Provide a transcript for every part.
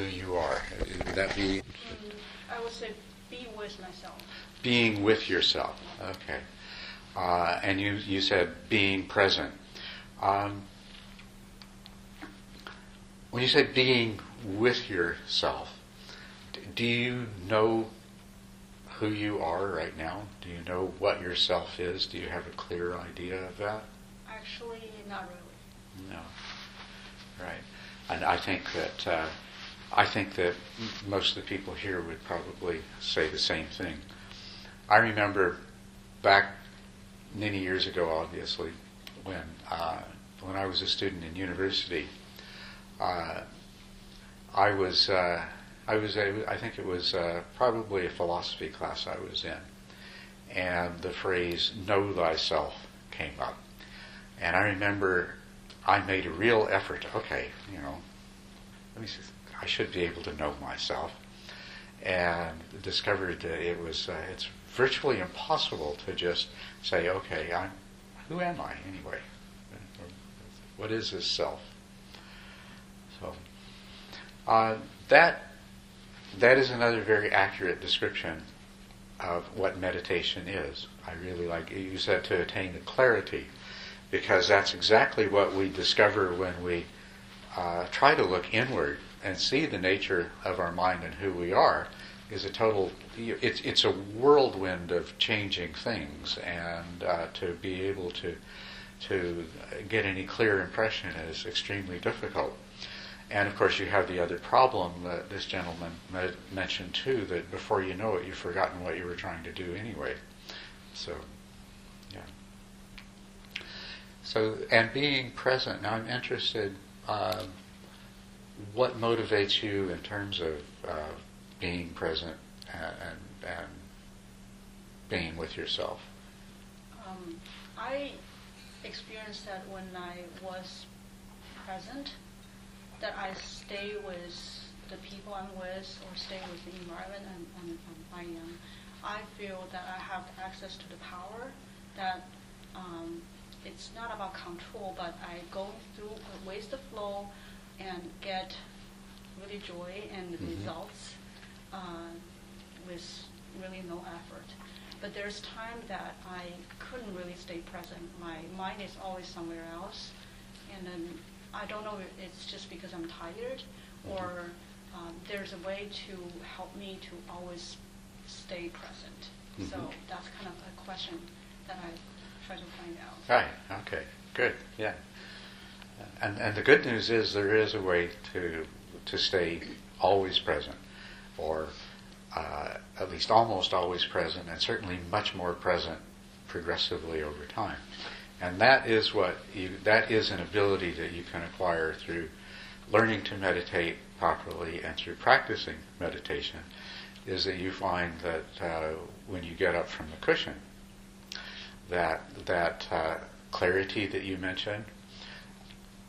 who you are. Would that be? Mm, I would say be with myself. Being with yourself. Okay. Uh, and you, you said being present. Um, when you say being with yourself, do you know who you are right now? Do you know what yourself is? Do you have a clear idea of that? Actually, not really. No. Right. And I think that uh, I think that most of the people here would probably say the same thing. I remember back many years ago, obviously, when uh, when I was a student in university, uh, I was uh, I was a, I think it was uh, probably a philosophy class I was in, and the phrase "know thyself" came up, and I remember I made a real effort. Okay, you know, let me see, I should be able to know myself, and discovered that it was uh, it's virtually impossible to just say, okay, I'm who am I anyway? What is this self? So uh, that that is another very accurate description of what meditation is. I really like you said to attain the clarity, because that's exactly what we discover when we uh, try to look inward and see the nature of our mind and who we are. Is a total. It's it's a whirlwind of changing things, and uh, to be able to to get any clear impression is extremely difficult. And of course, you have the other problem that this gentleman mentioned too that before you know it, you've forgotten what you were trying to do anyway. So, yeah. So, and being present. Now, I'm interested. Uh, what motivates you in terms of uh, being present and, and, and, being with yourself? Um, I experienced that when I was present that I stay with the people I'm with or stay with the environment and, and, and I am, I feel that I have access to the power that um, it's not about control, but I go through waste the flow and get really joy and mm-hmm. results uh, with really no effort. But there's time that I couldn't really stay present. My mind is always somewhere else, and then I don't know if it's just because I'm tired or um, there's a way to help me to always stay present. Mm-hmm. So that's kind of a question that I try to find out. Right. Okay. Good. Yeah. And and the good news is there is a way to to stay always present, or uh, at least almost always present, and certainly much more present progressively over time. And that is what you, that is an ability that you can acquire through learning to meditate properly and through practicing meditation is that you find that uh, when you get up from the cushion, that that uh, clarity that you mentioned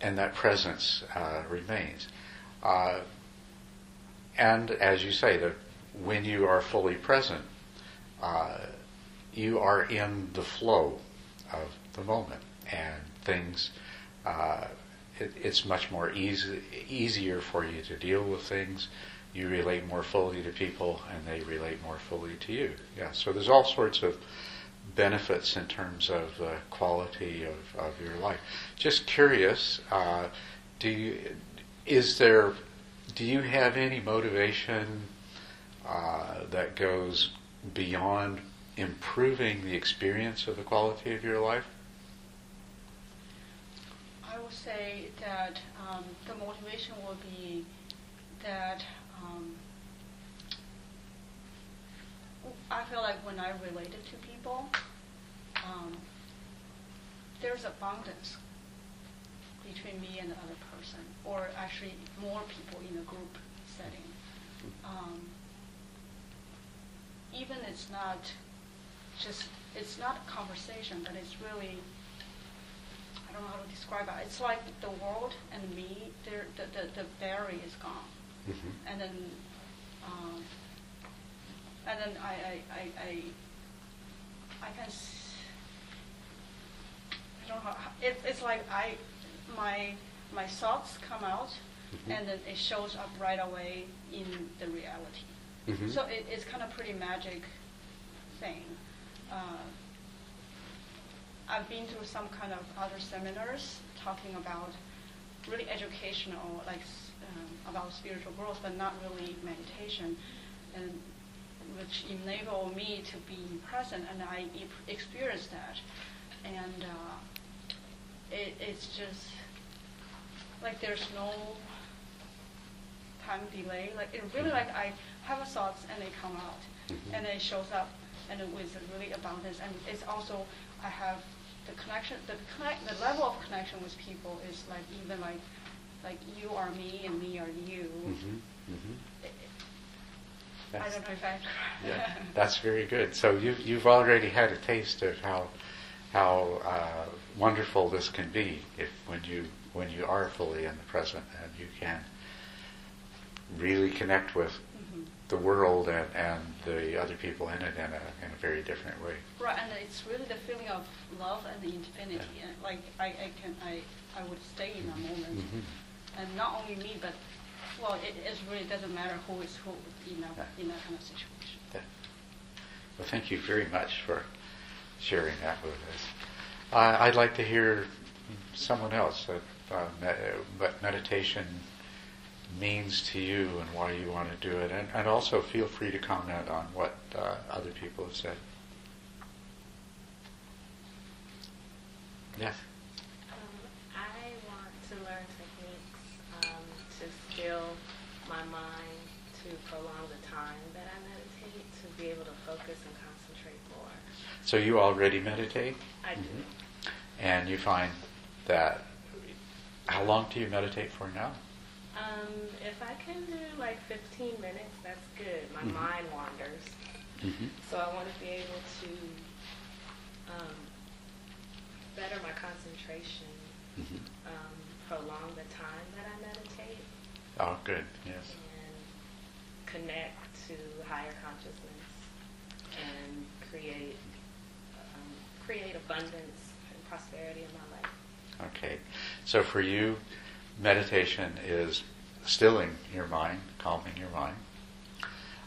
and that presence uh, remains. Uh, and as you say, that when you are fully present, uh, you are in the flow of the moment, and things. Uh, it, it's much more easy, easier for you to deal with things. You relate more fully to people, and they relate more fully to you. Yeah. So there's all sorts of benefits in terms of the quality of, of your life. Just curious, uh, do you is there do you have any motivation uh, that goes beyond improving the experience of the quality of your life? I would say that um, the motivation will be that I feel like when I related to people, um, there's abundance between me and the other person, or actually more people in a group setting. Um, even it's not just it's not a conversation, but it's really I don't know how to describe it. It's like the world and me, the, the, the barrier is gone. Mm-hmm. And then, um, and then I, I, I, I, I can, s- I don't know, how, it, it's like I, my, my thoughts come out Mhm. and then it shows up right away in the reality. Mhm. So it, it's kind of pretty magic thing. Uh, I've been to some kind of other seminars talking about really educational, like s- um, about spiritual growth, but not really meditation, and which enable me to be present, and I e- experienced that, and uh, it, it's just like there's no time delay. Like it really like I have a thoughts and they come out, Mhm. and it shows up, and it with really abundance. And it's also I have the connection, the connect, the level of connection with people is like even like like you are me and me are you. Mhm. Mhm. It- I That's- don't know if I. Yeah, that's very good. So you, you've already had a taste of how how uh, wonderful this can be if when you when you are fully in the present and you can really connect with Mhm. the world and, and the other people in it in a in a very different way. Right, and it's really the feeling of love and the infinity. Yeah. And like I, I can, I, I would stay in that moment, Mhm. and not only me, but well, it, it really doesn't matter who is who in that Yeah. in that kind of situation. Yeah. Well, thank you very much for sharing that with us. Uh, I'd like to hear someone else uh, uh, me- what meditation means to you and why you want to do it, and, and also feel free to comment on what uh, other people have said. Yes. Um, I want to learn techniques um, to still my mind, to prolong the time that I meditate, to be able to focus and concentrate more. So you already meditate, I do. Mhm. and you find that. How long do you meditate for now? Um, if I can do like 15 minutes, that's good. My Mhm. mind wanders. Mm-hmm. So I want to be able to um, better my concentration, Mm-hmm. um, prolong the time that I meditate. Oh, good. Yes. and connect to higher consciousness and create um, create abundance and prosperity in my life. Okay. So for you, meditation is stilling your mind, calming your mind.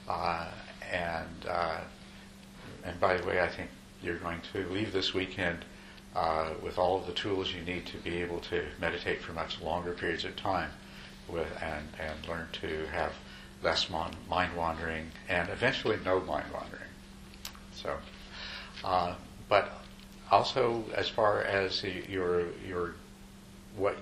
Uh, and uh, and by the way, I think you're going to leave this weekend uh, with all of the tools you need to be able to meditate for much longer periods of time, with and and learn to have less mon- mind wandering and eventually no mind wandering. So, uh, but also as far as your your what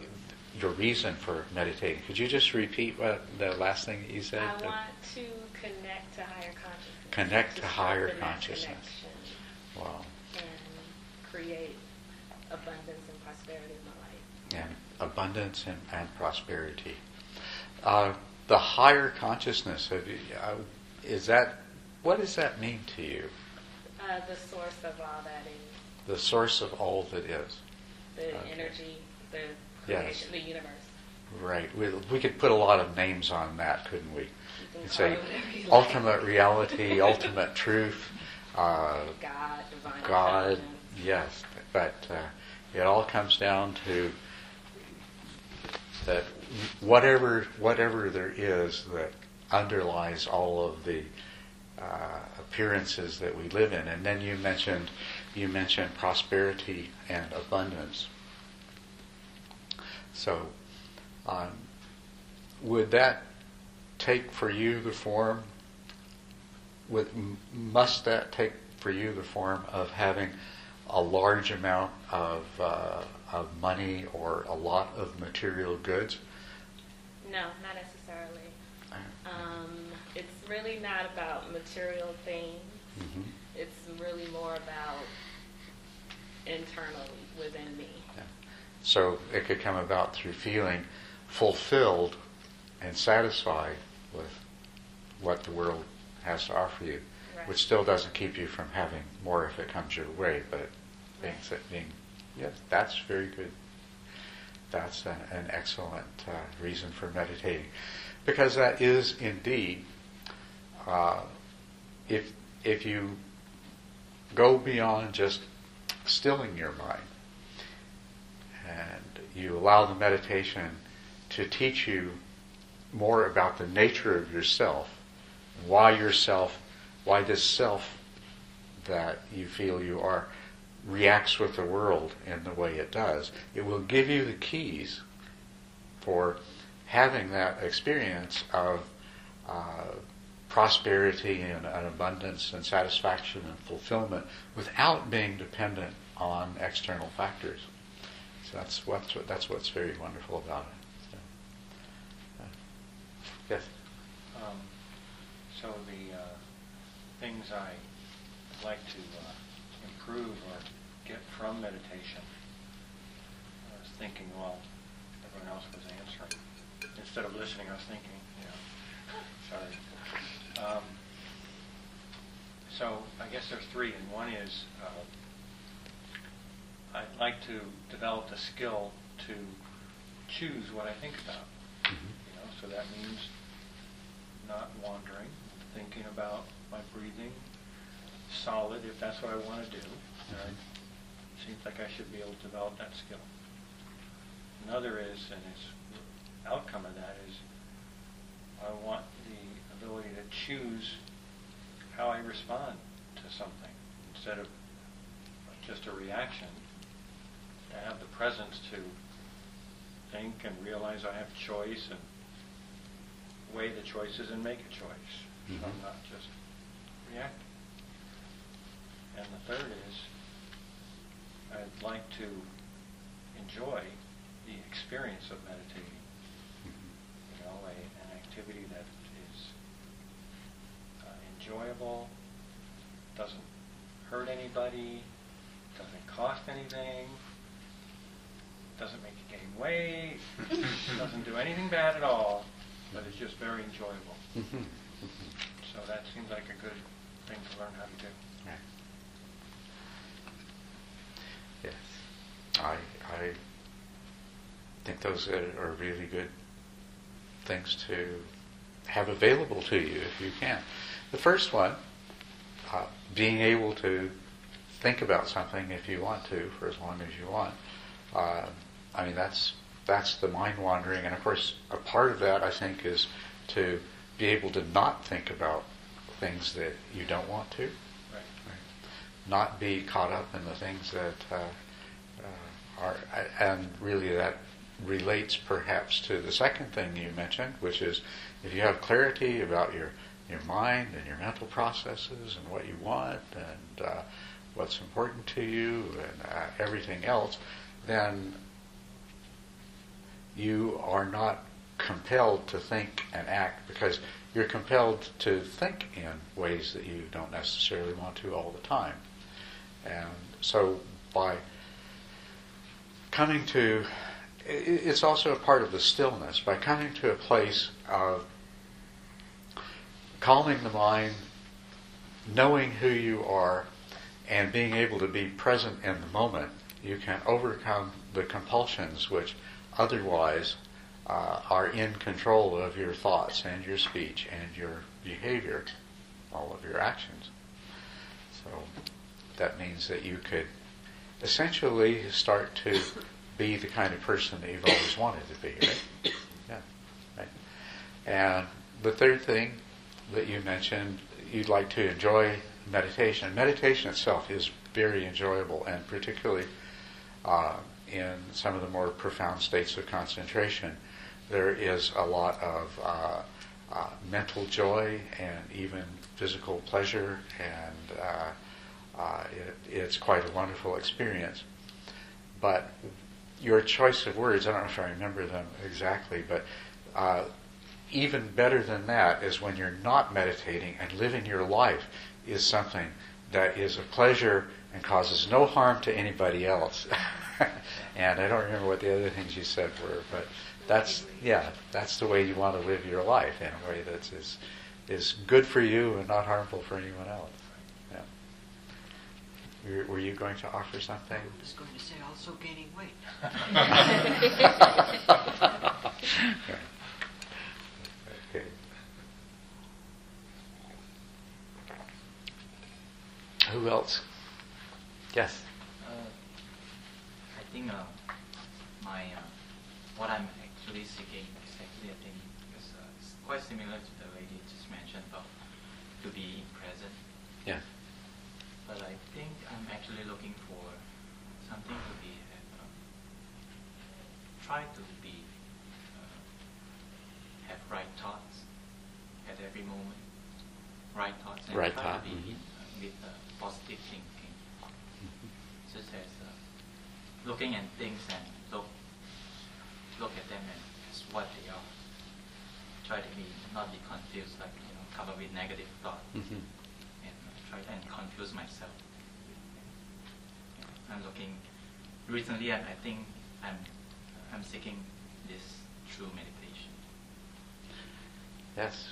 your reason for meditating, could you just repeat what the last thing that you said? I want to connect to higher consciousness. Connect to higher consciousness. Wow. And create abundance and prosperity in my life. and abundance and, and prosperity. Uh, the higher consciousness, you, uh, is that, what does that mean to you? Uh, the source of all that is The source of all that is. the Okay. energy, the Yes. creation, the universe. Right. We, we could put a lot of names on that, couldn't we? You You'd say it like. ultimate reality, ultimate truth, uh, God, divine God, yes, but uh, it all comes down to that whatever whatever there is that underlies all of the uh, appearances that we live in, and then you mentioned you mentioned prosperity and abundance. So, um, would that take for you the form would, must that take for you the form of having a large amount of, uh, of money or a lot of material goods? No, not necessarily. Um, it's really not about material things. Mhm. It's really more about internally within me. Yeah. So it could come about through feeling fulfilled and satisfied with what the world has to offer you, Right. which still doesn't keep you from having more if it comes your way, but being, Right. being yes, that's very good. That's an, an excellent uh, reason for meditating, because that is indeed, uh, if if you go beyond just stilling your mind, and you allow the meditation to teach you more about the nature of yourself, why yourself, why this self that you feel you are reacts with the world in the way it does. It will give you the keys for having that experience of uh, prosperity and, and, abundance and satisfaction and fulfillment without being dependent on external factors. So that's what's that's what's very wonderful about it. So, uh, yes. Um, so the uh, things I like to uh, improve or get from meditation. I was thinking while everyone else was answering. Instead of listening, I was thinking, you know, sorry. Um, so I guess there's three, and one is uh, I'd like to develop the skill to choose what I think about. Mm-hmm. You know, so that means not wandering, thinking about my breathing, solid if that's what I want to do. Right? Seems like I should be able to develop that skill. Another is, and its outcome of that is, I want the ability to choose how I respond to something instead of just a reaction. To have the presence to think and realize I have choice and weigh the choices and make a choice. Mm-hmm. So I'm not just reacting. And the third is, I'd like to enjoy the experience of meditating. Mm-hmm. You know, a, an activity that is uh, enjoyable, doesn't hurt anybody, doesn't cost anything, doesn't make you gain weight, doesn't do anything bad at all, but it's just very enjoyable. Mm-hmm. So that seems like a good thing to learn how to do. Yes, I I think those are really good things to have available to you if you can. The first one, uh, being able to think about something if you want to for as long as you want. Uh, I mean that's that's the mind wandering, and of course a part of that I think is to be able to not think about things that you don't want to not be caught up in the things that uh, uh, are, and really that relates perhaps to the second thing you mentioned, which is if you have clarity about your your mind and your mental processes and what you want and uh, what's important to you and uh, everything else, then you are not compelled to think and act because you're compelled to think in ways that you don't necessarily want to all the time. And so by coming to, it's also a part of the stillness, by coming to a place of calming the mind, knowing who you are, and being able to be present in the moment, you can overcome the compulsions which otherwise uh, are in control of your thoughts and your speech and your behavior, all of your actions. So that means that you could essentially start to be the kind of person that you've always wanted to be, right? Yeah. Right. And the third thing that you mentioned, you'd like to enjoy meditation. Meditation itself is very enjoyable, and particularly uh, in some of the more profound states of concentration, there is a lot of uh, uh, mental joy and even physical pleasure and uh, it, it's quite a wonderful experience. But your choice of words, I don't know if I remember them exactly, but uh, even better than that is when you're not meditating and living your life is something that is a pleasure and causes no harm to anybody else. and I don't remember what the other things you said were, but that's yeah, that's the way you want to live your life in a way that is is good for you and not harmful for anyone else. Were, were you going to offer something? I was going to say also gaining weight. okay. Who else? Yes. Uh, I think uh, my uh, what I'm actually seeking is actually I think is uh, quite similar to the lady just mentioned about to be present. Yeah. But I think I'm actually looking for something to be uh, try to be uh, have right thoughts at every moment. Right thoughts and Right try thought, to be mhm. uh, with uh, positive thinking. Just as uh, looking at things and look look at them as what they are. Try to be not be confused, like you know, up with negative thoughts Mhm. and try and confuse myself. Looking recently. I, I think I'm I'm seeking this true meditation. Yes.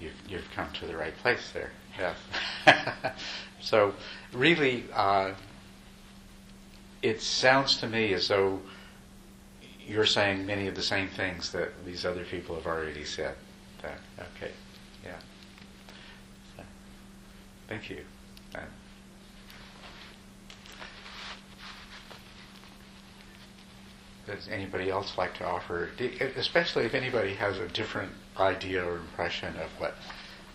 You've, you've come to the right place there. Yes. so, really, uh, it sounds to me as though you're saying many of the same things that these other people have already said. That, okay. Yeah. So, thank you. Uh, Does anybody else like to offer, especially if anybody has a different idea or impression of what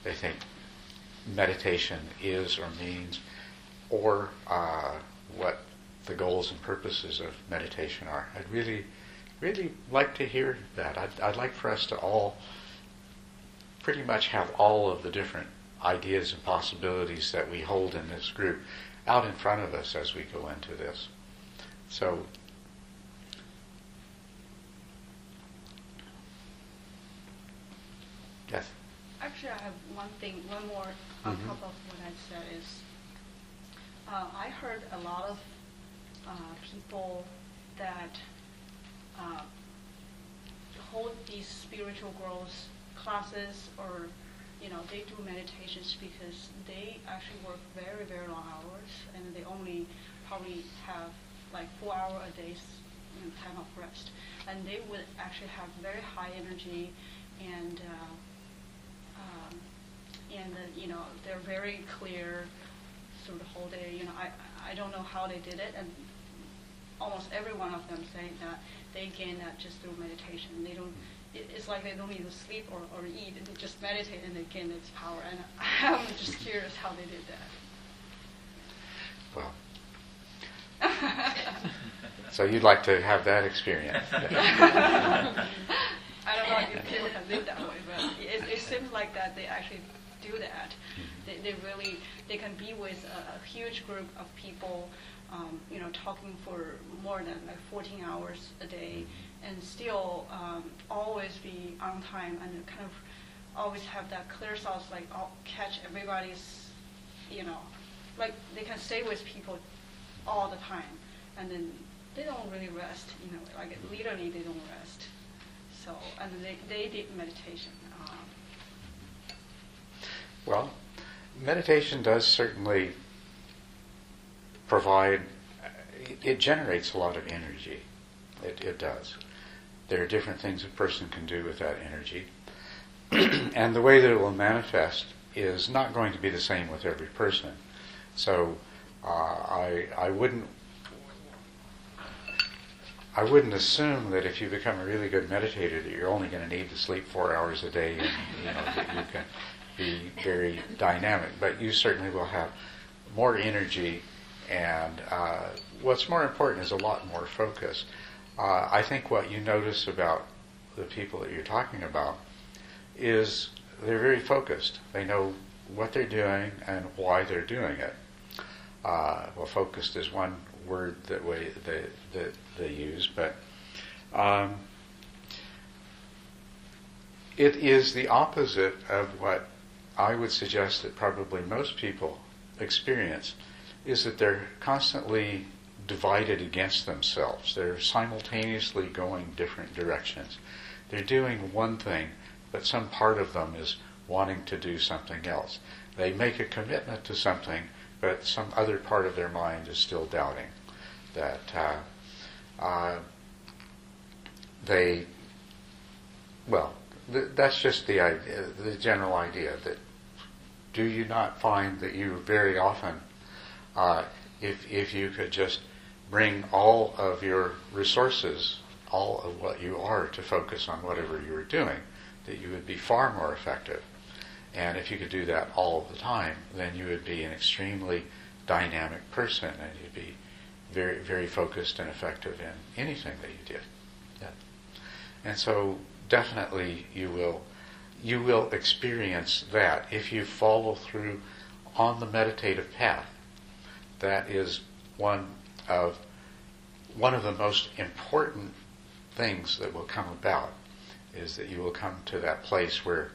they think meditation is or means, or uh, what the goals and purposes of meditation are? I'd really, really like to hear that. I'd, I'd like for us to all pretty much have all of the different ideas and possibilities that we hold in this group out in front of us as we go into this. So Yes. Actually, I have one thing, one more on Mhm. top of what I said is, uh, I heard a lot of uh, people that uh, hold these spiritual growth classes or you know they do meditations because they actually work very very long hours and they only probably have like four hour a day you know, time of rest and they would actually have very high energy and uh, and you know they're very clear through the whole day. You know, I I don't know how they did it, and almost every one of them saying that they gain that just through meditation. They don't. It, it's like they don't need to sleep or, or eat. They just meditate and they gain its power. And I'm just curious how they did that. Well, so you'd like to have that experience. I don't know if people have lived that way, but it, it seems like that they actually do that. Mm-hmm. They, they really they can be with a, a huge group of people, um, you know, talking for more than like 14 hours a day, and still um, always be on time and kind of always have that clear thoughts, like all, catch everybody's, you know, like they can stay with people all the time, and then they don't really rest, you know, like literally they don't rest. So, and they, they did meditation. Well, meditation does certainly provide, it generates a lot of energy. It, it does. There are different things a person can do with that energy. and the way that it will manifest is not going to be the same with every person. So uh, I, I wouldn't I wouldn't assume that if you become a really good meditator that you're only going to need to sleep four hours a day and you know that you can be very dynamic. But you certainly will have more energy, and uh, what's more important is a lot more focus. Uh, I think what you notice about the people that you're talking about is they're very focused. They know what they're doing and why they're doing it. Uh, well, focused is one word that we that, that they use, but um, it is the opposite of what I would suggest that probably most people experience. Is that they're constantly divided against themselves. They're simultaneously going different directions. They're doing one thing, but some part of them is wanting to do something else. They make a commitment to something, but some other part of their mind is still doubting that uh, uh, they, well, th- that's just the idea, the general idea that do you not find that you very often, uh, if, if you could just bring all of your resources, all of what you are to focus on whatever you are doing, that you would be far more effective. And if you could do that all the time, then you would be an extremely dynamic person and you'd be very, very focused and effective in anything that you did. Yeah. And so definitely you will you will experience that if you follow through on the meditative path. That is one of one of the most important things that will come about is that you will come to that place where,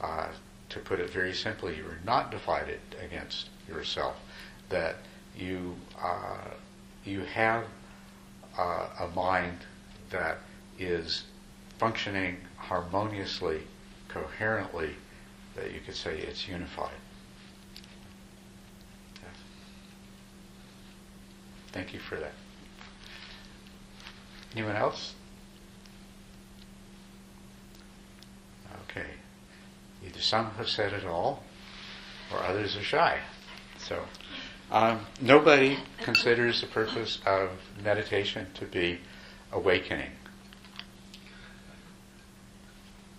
uh, to put it very simply, you are not divided against yourself. That you uh, you have uh, a mind that is functioning harmoniously, coherently, that you could say it's unified. Thank you for that. Anyone else? Okay. Either some have said it all, or others are shy. So, um, nobody considers the purpose of meditation to be awakening.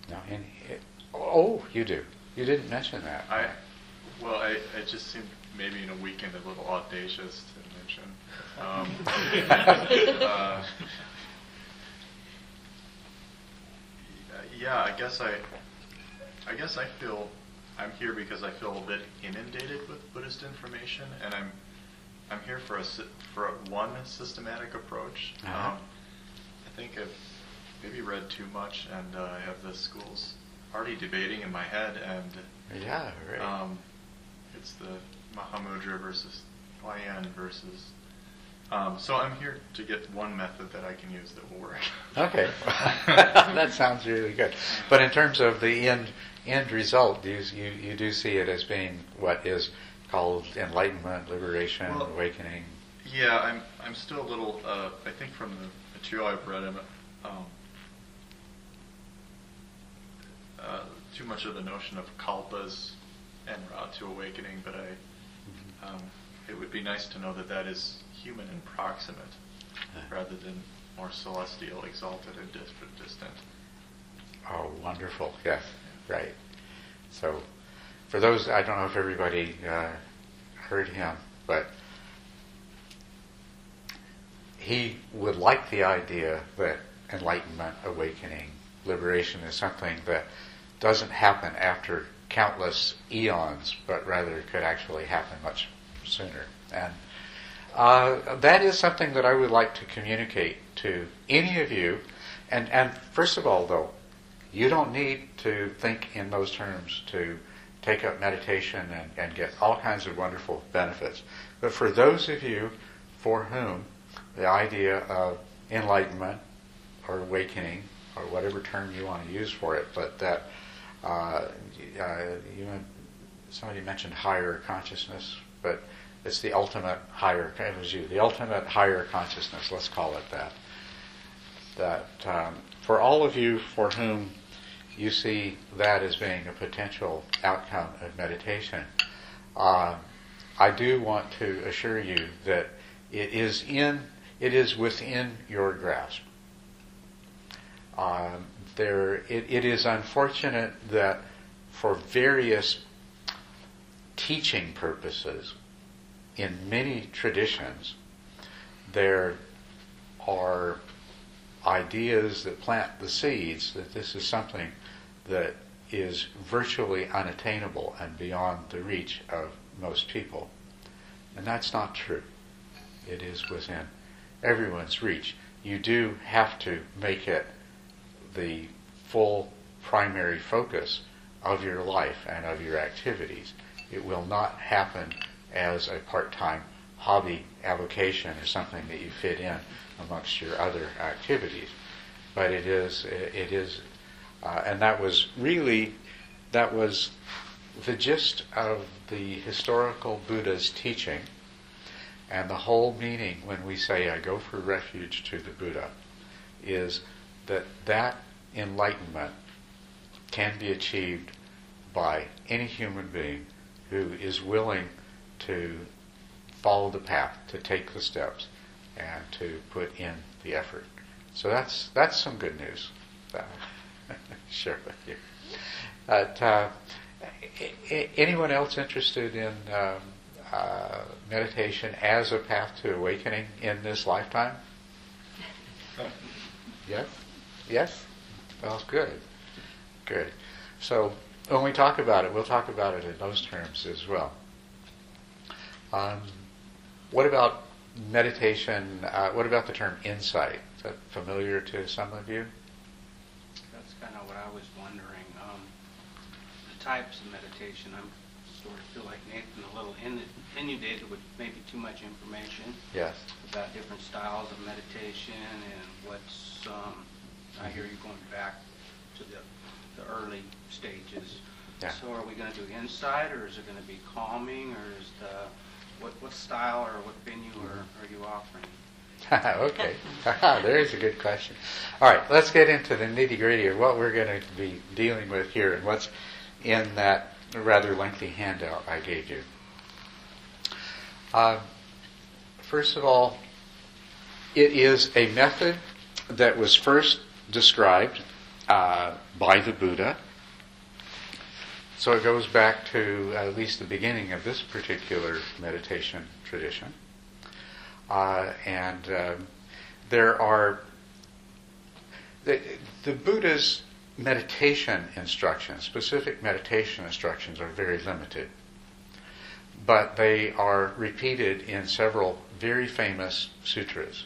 No, and it, oh, you do. You didn't mention that. I, well, I, it just seemed maybe in a weekend a little audacious to mention. Um, uh, yeah, I guess I, I guess I feel I'm here because I feel a bit inundated with Buddhist information, and I'm, I'm here for a for a, one systematic approach. Uh-huh. Um, I think I've maybe read too much, and uh, I have the schools already debating in my head, and Yeah, right. um, it's the Mahamudra versus Huayan versus. Um, so I'm here to get one method that I can use that will work. Okay, that sounds really good. But in terms of the end end result, you, you you do see it as being what is called enlightenment, liberation, Well, awakening? Yeah, I'm I'm still a little. Uh, I think from the material I've read, I'm um, uh, too much of the notion of kalpas and route to awakening. But I, um, it would be nice to know that that is human and proximate, rather than more celestial, exalted, and distant. Oh, wonderful! Yes, right. So, for those, I don't know if everybody uh, heard him, but he would like the idea that enlightenment, awakening, liberation is something that doesn't happen after countless eons, but rather could actually happen much sooner. And uh, that is something that I would like to communicate to any of you. And, and first of all, though, you don't need to think in those terms to take up meditation and, and get all kinds of wonderful benefits. But for those of you for whom the idea of enlightenment or awakening or whatever term you want to use for it, but that uh, you, somebody mentioned higher consciousness, but it's the ultimate higher. It was you, the ultimate higher consciousness. Let's call it that. That um, for all of you for whom you see that as being a potential outcome of meditation, uh, I do want to assure you that it is in it is within your grasp. Um, there, it, it is unfortunate that for various teaching purposes, in many traditions, there are ideas that plant the seeds that this is something that is virtually unattainable and beyond the reach of most people. And that's not true. It is within everyone's reach. You do have to make it the full primary focus of your life and of your activities. It will not happen as a part-time hobby avocation or something that you fit in amongst your other activities. But it is, it is, uh, and that was really, that was the gist of the historical Buddha's teaching and the whole meaning when we say, I go for refuge to the Buddha, is that that enlightenment can be achieved by any human being who is willing to follow the path, to take the steps, and to put in the effort. So that's that's some good news that I share with you. But, uh, anyone else interested in um, uh, meditation as a path to awakening in this lifetime? Yes? Yes? Well, good. Good. So when we talk about it, we'll talk about it in those terms as well. Um, what about meditation? Uh, what about the term insight? Is that familiar to some of you? That's kind of what I was wondering. Um, the types of meditation, I'm sort of feel like Nathan a little inundated with maybe too much information Yes. about different styles of meditation and what's. Um, I hear you going back to the the early stages. Yeah. So are we going to do insight, or is it going to be calming, or is the what what style or what venue are, are you offering? okay. There's a good question. All right, let's get into the nitty gritty of what we're going to be dealing with here and what's in that rather lengthy handout I gave you. Um, first of all, it is a method that was first described uh, by the Buddha. So it goes back to at least the beginning of this particular meditation tradition. Uh, and um, there are the, the Buddha's meditation instructions, specific meditation instructions, are very limited, but they are repeated in several very famous sutras,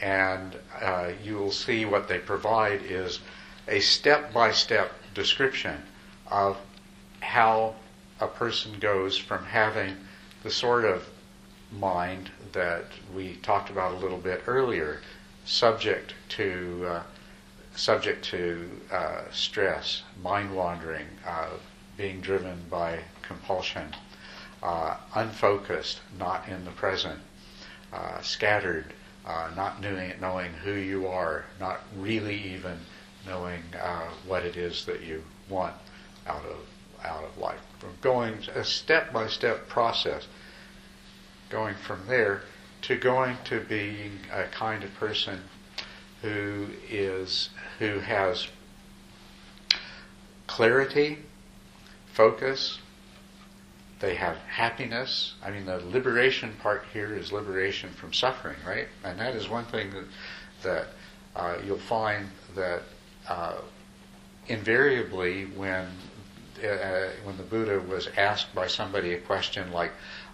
and uh, you will see what they provide is a step-by-step description of how a person goes from having the sort of mind that we talked about a little bit earlier, subject to uh, subject to uh, stress, mind wandering, uh, being driven by compulsion, uh, unfocused, not in the present, uh, scattered, uh, not knowing who you are, not really even knowing uh, what it is that you want out of out of life. From going a step by step process going from there to going to being a kind of person who is who has clarity, focus, they have happiness. I mean the liberation part here is liberation from suffering, right? And that is one thing that that uh, you'll find that uh, invariably when uh, when the Buddha was asked by somebody a question like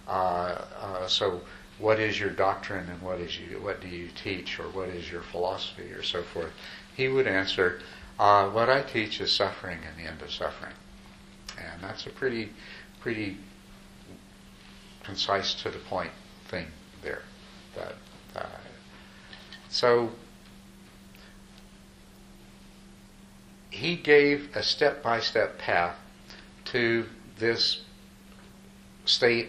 uh, uh, so what is your doctrine and what is you what do you teach or what is your philosophy or so forth he would answer uh, what I teach is suffering and the end of suffering and that's a pretty pretty concise to the point thing there that uh, so he gave a step by step path to this state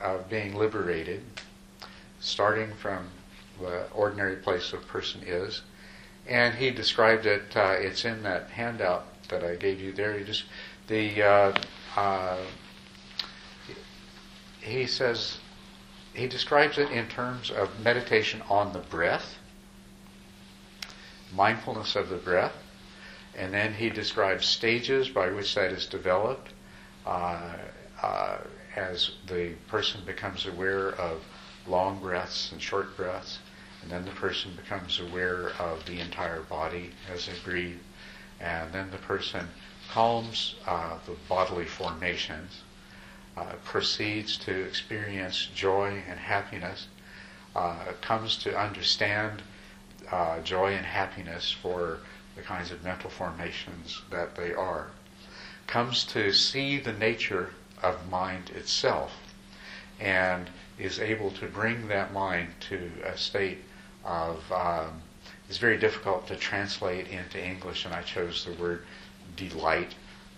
of being liberated, starting from the ordinary place a person is. And he described it, uh, it's in that handout that I gave you there. He just, the, uh, uh, he says, he describes it in terms of meditation on the breath, mindfulness of the breath, and then he describes stages by which that is developed. Uh, uh, as the person becomes aware of long breaths and short breaths, and then the person becomes aware of the entire body as they breathe, and then the person calms uh, the bodily formations, uh, proceeds to experience joy and happiness, uh, comes to understand uh, joy and happiness for the kinds of mental formations that they are, comes to see the nature of mind itself and is able to bring that mind to a state of um, it's very difficult to translate into English and I chose the word delight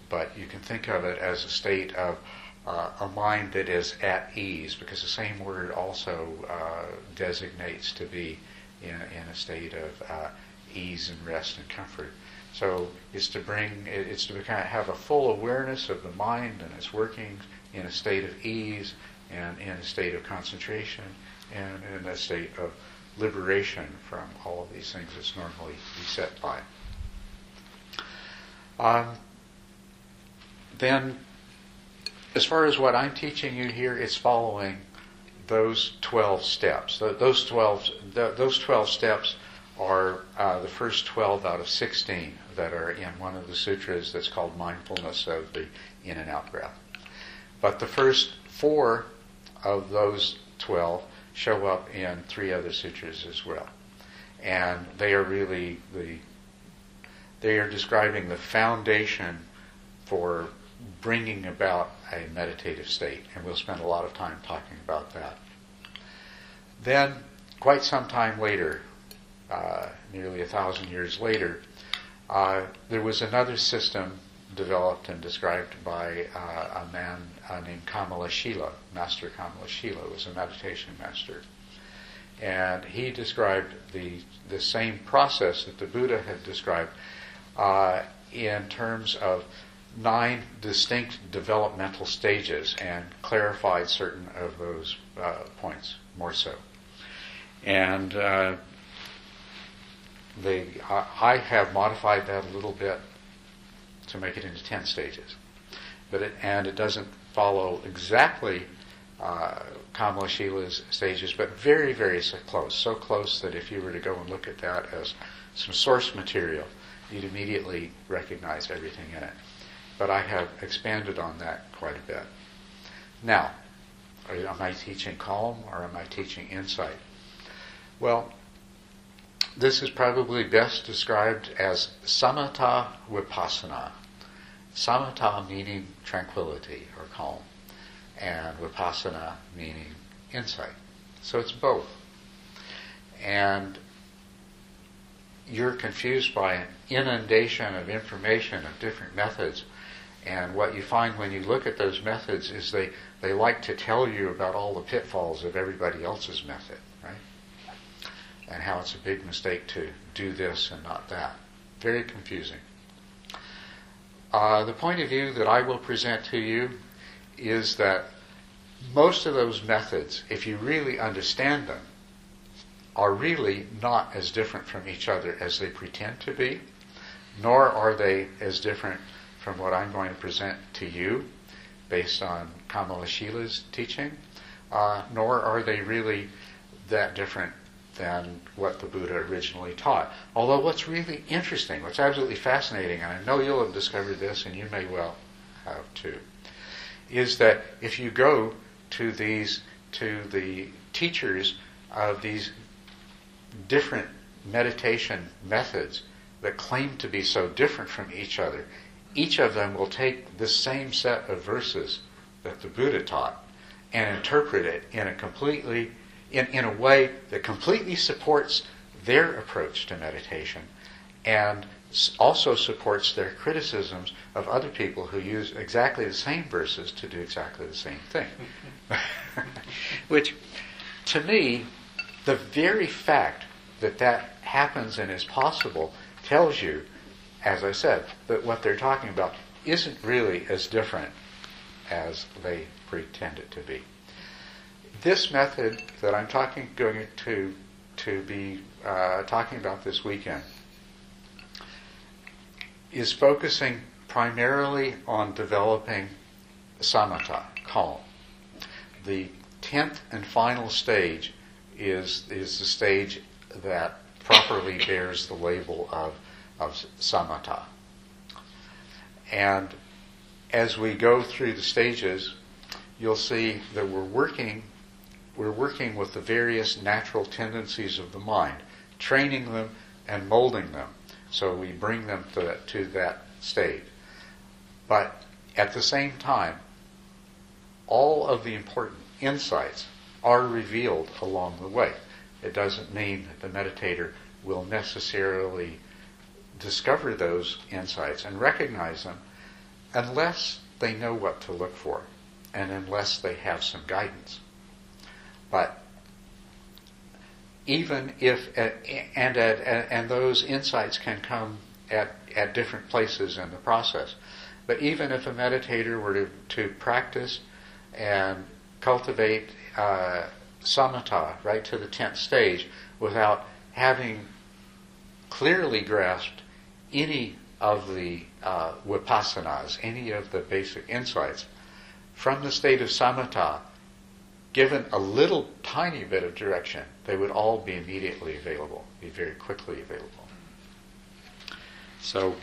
but you can think of it as a state of uh, a mind that is at ease because the same word also uh, designates to be in, in a state of uh, ease and rest and comfort so it's to bring, it's to of have a full awareness of the mind and its workings in a state of ease and in a state of concentration and in a state of liberation from all of these things that's normally beset by. Um, then, as far as what I'm teaching you here, it's following those 12 steps. Those 12, th- those 12 steps are uh, the first 12 out of 16 that are in one of the sutras that's called mindfulness of the in and out breath. But the first four of those 12 show up in three other sutras as well. And they are really the, they are describing the foundation for bringing about a meditative state. And we'll spend a lot of time talking about that. Then, quite some time later, uh, nearly a thousand years later, uh, there was another system developed and described by uh, a man uh, named Kamalashila. Master Kamalashila was a meditation master. And he described the, the same process that the Buddha had described uh, in terms of nine distinct developmental stages and clarified certain of those uh, points more so. And uh, they, I, I have modified that a little bit to make it into 10 stages. But it, and it doesn't follow exactly uh, Kamalashila's stages, but very, very close. So close that if you were to go and look at that as some source material, you'd immediately recognize everything in it. But I have expanded on that quite a bit. Now, am I teaching calm or am I teaching insight? Well, this is probably best described as samatha vipassana. Samatha meaning tranquility or calm, and vipassana meaning insight. So it's both. And you're confused by an inundation of information of different methods. And what you find when you look at those methods is they, they like to tell you about all the pitfalls of everybody else's method, right? and how it's a big mistake to do this and not that. Very confusing. Uh, the point of view that I will present to you is that most of those methods, if you really understand them, are really not as different from each other as they pretend to be, nor are they as different from what I'm going to present to you based on Kamalashila's teaching, uh, nor are they really that different than what the Buddha originally taught. Although what's really interesting, what's absolutely fascinating, and I know you'll have discovered this and you may well have too, is that if you go to these to the teachers of these different meditation methods that claim to be so different from each other, each of them will take the same set of verses that the Buddha taught and interpret it in a completely in, in a way that completely supports their approach to meditation and also supports their criticisms of other people who use exactly the same verses to do exactly the same thing. Which, to me, the very fact that that happens and is possible tells you, as I said, that what they're talking about isn't really as different as they pretend it to be this method that I'm talking going to to be uh, talking about this weekend is focusing primarily on developing samatha, calm. The tenth and final stage is is the stage that properly bears the label of of samatha. And as we go through the stages, you'll see that we're working we're working with the various natural tendencies of the mind, training them and molding them. So we bring them to that, to that state. But at the same time, all of the important insights are revealed along the way. It doesn't mean that the meditator will necessarily discover those insights and recognize them unless they know what to look for and unless they have some guidance. But even if and and those insights can come at at different places in the process. But even if a meditator were to, to practice and cultivate uh, samatha right to the tenth stage without having clearly grasped any of the uh, vipassanas, any of the basic insights, from the state of samatha, given a little tiny bit of direction, they would all be immediately available, be very quickly available. So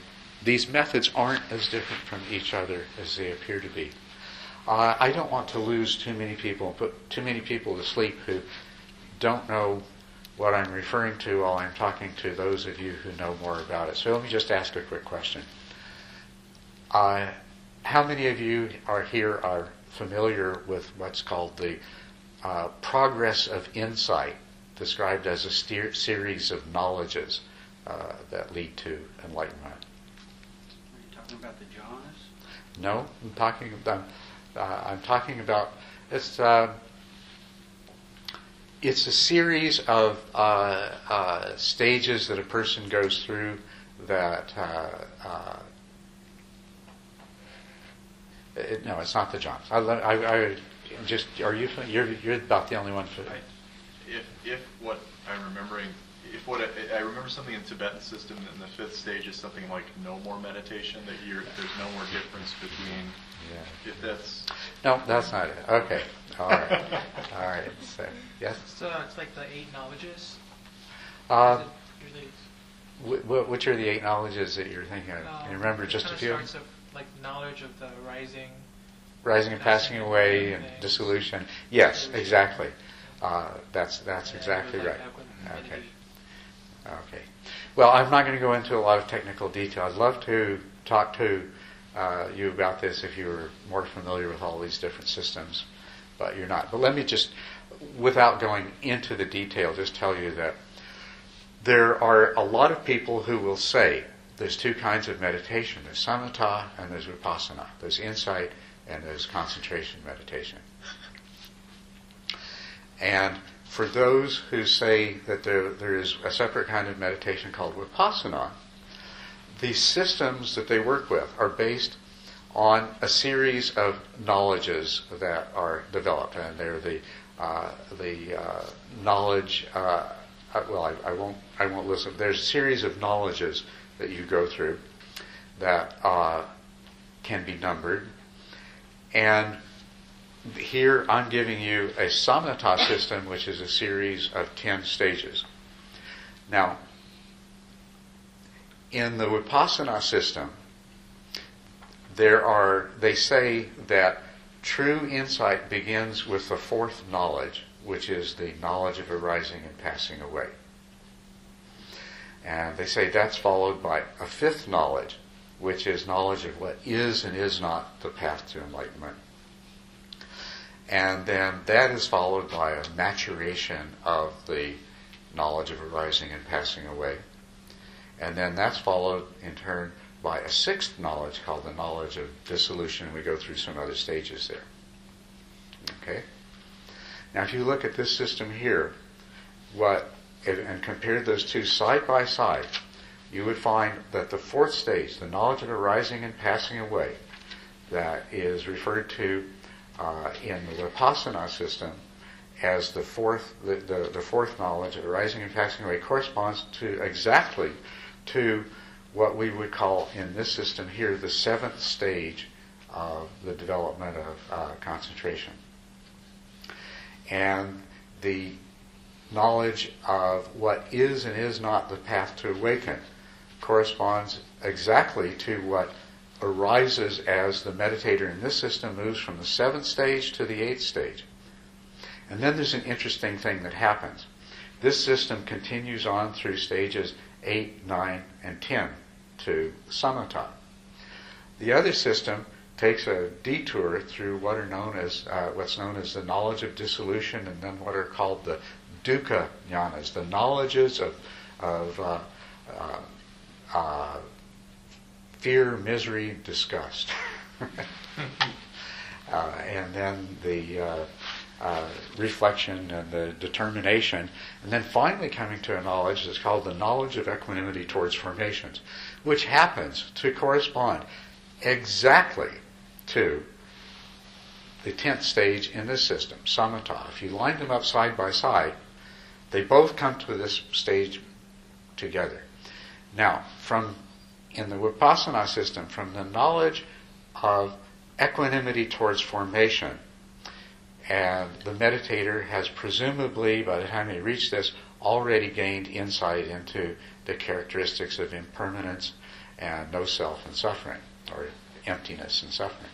these methods aren't as different from each other as they appear to be. Uh, I don't want to lose too many people, put too many people to sleep who don't know what I'm referring to while I'm talking to those of you who know more about it. So let me just ask a quick question. Uh, how many of you are here are familiar with what's called the uh, progress of insight, described as a steer- series of knowledges uh, that lead to enlightenment? Are you talking about the jhanas? No, I'm talking about. Uh, I'm talking about. It's. Uh, it's a series of uh, uh, stages that a person goes through that. Uh, uh it, no, it's not the jhanas. I, I, I, just are you? You're you're about the only one for. If if what I'm remembering, if what I, I remember something in Tibetan system in the fifth stage is something like no more meditation. That you're there's no more difference between. Yeah. If that's. No, that's not it. Okay. All right. All right. So, yes. So it's like the eight knowledges. Uh, Is it wh- wh- which are the eight knowledges that you're thinking of? um, you remember just a few? Starts of like knowledge of the rising. Rising and passing away away and dissolution. Yes, Dissolution. exactly. Uh, that's that's and exactly with, right. Okay. Okay. Well, I'm not going to go into a lot of technical detail. I'd love to talk to uh, you about this if you were more familiar with all these different systems, but you're not. But let me just, without going into the detail, just tell you that there are a lot of people who will say there's two kinds of meditation there's samatha and there's vipassana, there's insight and there's concentration meditation. And for those who say that there, there is a separate kind of meditation called vipassana, the systems that they work with are based on a series of knowledges that are developed, and they're the uh, the uh, knowledge. Uh, uh well, I, I, won't I won't listen. There's a series of knowledges that you go through that uh, can be numbered, and here I'm giving you a samatha system, which is a series of 10 stages. Now, in the Vipassana system, there are, they say that true insight begins with the fourth knowledge, which is the knowledge of arising and passing away. And they say that's followed by a fifth knowledge, which is knowledge of what is and is not the path to enlightenment. And then that is followed by a maturation of the knowledge of arising and passing away. And then that's followed in turn by a sixth knowledge called the knowledge of dissolution, and we go through some other stages there. Okay? Now, if you look at this system here, what and compare those two side by side, you would find that the fourth stage, the knowledge of arising and passing away, that is referred to uh, in the Vipassana system as the fourth, the, the, the, fourth knowledge of arising and passing away corresponds to exactly to what we would call in this system here the seventh stage of the development of uh, concentration. And the knowledge of what is and is not the path to awaken corresponds exactly to what arises as the meditator in this system moves from the seventh stage to the eighth stage. And then there's an interesting thing that happens. This system continues on through stages 8, 9, and 10 to samatha. The other system takes a detour through what are known as uh, what's known as the knowledge of dissolution, and then what are called the dukkha jnanas, the knowledges of, of uh, uh, uh fear, misery, disgust. uh, and then the uh, reflection and the determination, and then finally coming to a knowledge that's called the knowledge of equanimity towards formations, which happens to correspond exactly to the tenth stage in this system, samatha. If you line them up side by side, they both come to this stage together. Now, from in the Vipassana system from the knowledge of equanimity towards formation. And the meditator has presumably, by the time they reach this, already gained insight into the characteristics of impermanence and no self and suffering, or emptiness and suffering.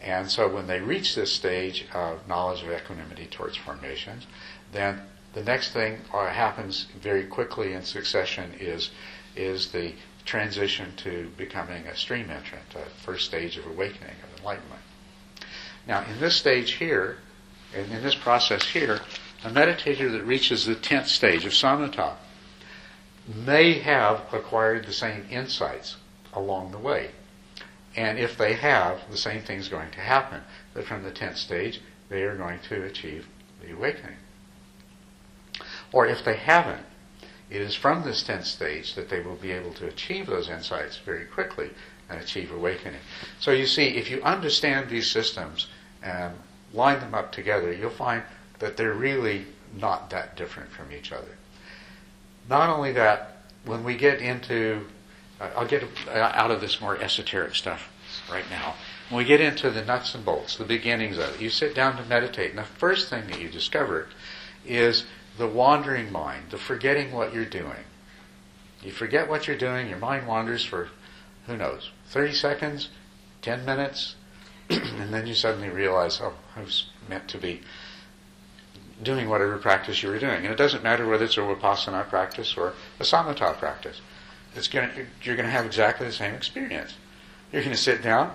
And so when they reach this stage of knowledge of equanimity towards formations, then the next thing uh, happens very quickly in succession is, is the transition to becoming a stream entrant, a first stage of awakening, of enlightenment. Now, in this stage here, in, in this process here, a meditator that reaches the tenth stage of samatha may have acquired the same insights along the way. And if they have, the same thing is going to happen. That from the tenth stage, they are going to achieve the awakening. Or if they haven't, it is from this tenth stage that they will be able to achieve those insights very quickly and achieve awakening. So you see, if you understand these systems and line them up together, you'll find that they're really not that different from each other. Not only that, when we get into, I'll get out of this more esoteric stuff right now. When we get into the nuts and bolts, the beginnings of it, you sit down to meditate, and the first thing that you discover is the wandering mind, the forgetting what you're doing. You forget what you're doing, your mind wanders for, who knows, 30 seconds, 10 minutes, and then you suddenly realize, oh, I was meant to be doing whatever practice you were doing. And it doesn't matter whether it's a Vipassana practice or a Samatha practice. It's gonna, you're going to have exactly the same experience. You're going to sit down,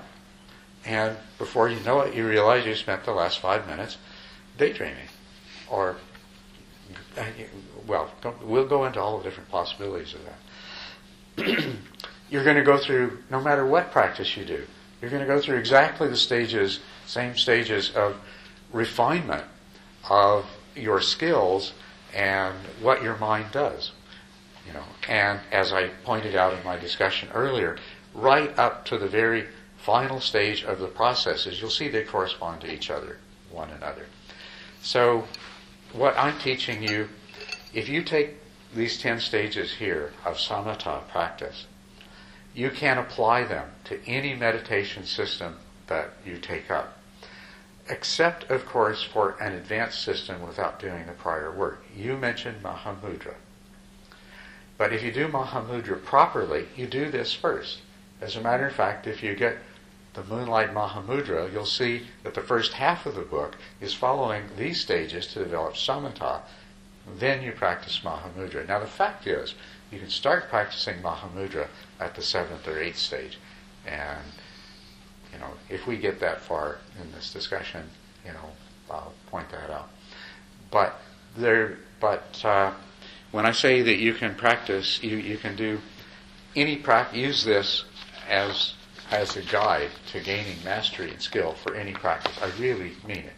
and before you know it, you realize you spent the last five minutes daydreaming. Or, well, we'll go into all the different possibilities of that. you're going to go through, no matter what practice you do, you're going to go through exactly the stages, same stages of refinement of your skills and what your mind does. You know, and as I pointed out in my discussion earlier, right up to the very final stage of the processes, you'll see they correspond to each other, one another. So, what I'm teaching you, if you take these 10 stages here of samatha practice, you can apply them to any meditation system that you take up except, of course, for an advanced system without doing the prior work. You mentioned Mahamudra. But if you do Mahamudra properly, you do this first. As a matter of fact, if you get the Moonlight Mahamudra, you'll see that the first half of the book is following these stages to develop samatha. Then you practice Mahamudra. Now, the fact is, you can start practicing Mahamudra at the seventh or eighth stage. And you know, if we get that far in this discussion, you know, I'll point that out. But there, but uh, when I say that you can practice, you, you can do any practice, use this as as a guide to gaining mastery and skill for any practice. I really mean it.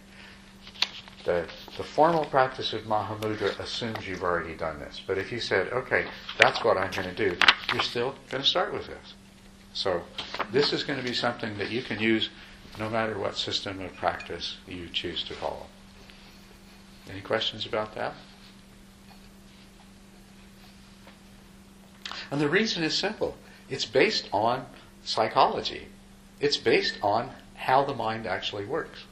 The, the formal practice of Mahamudra assumes you've already done this. But if you said, okay, that's what I'm going to do, you're still going to start with this. So this is going to be something that you can use no matter what system of practice you choose to follow. Any questions about that? And the reason is simple. It's based on psychology. It's based on how the mind actually works.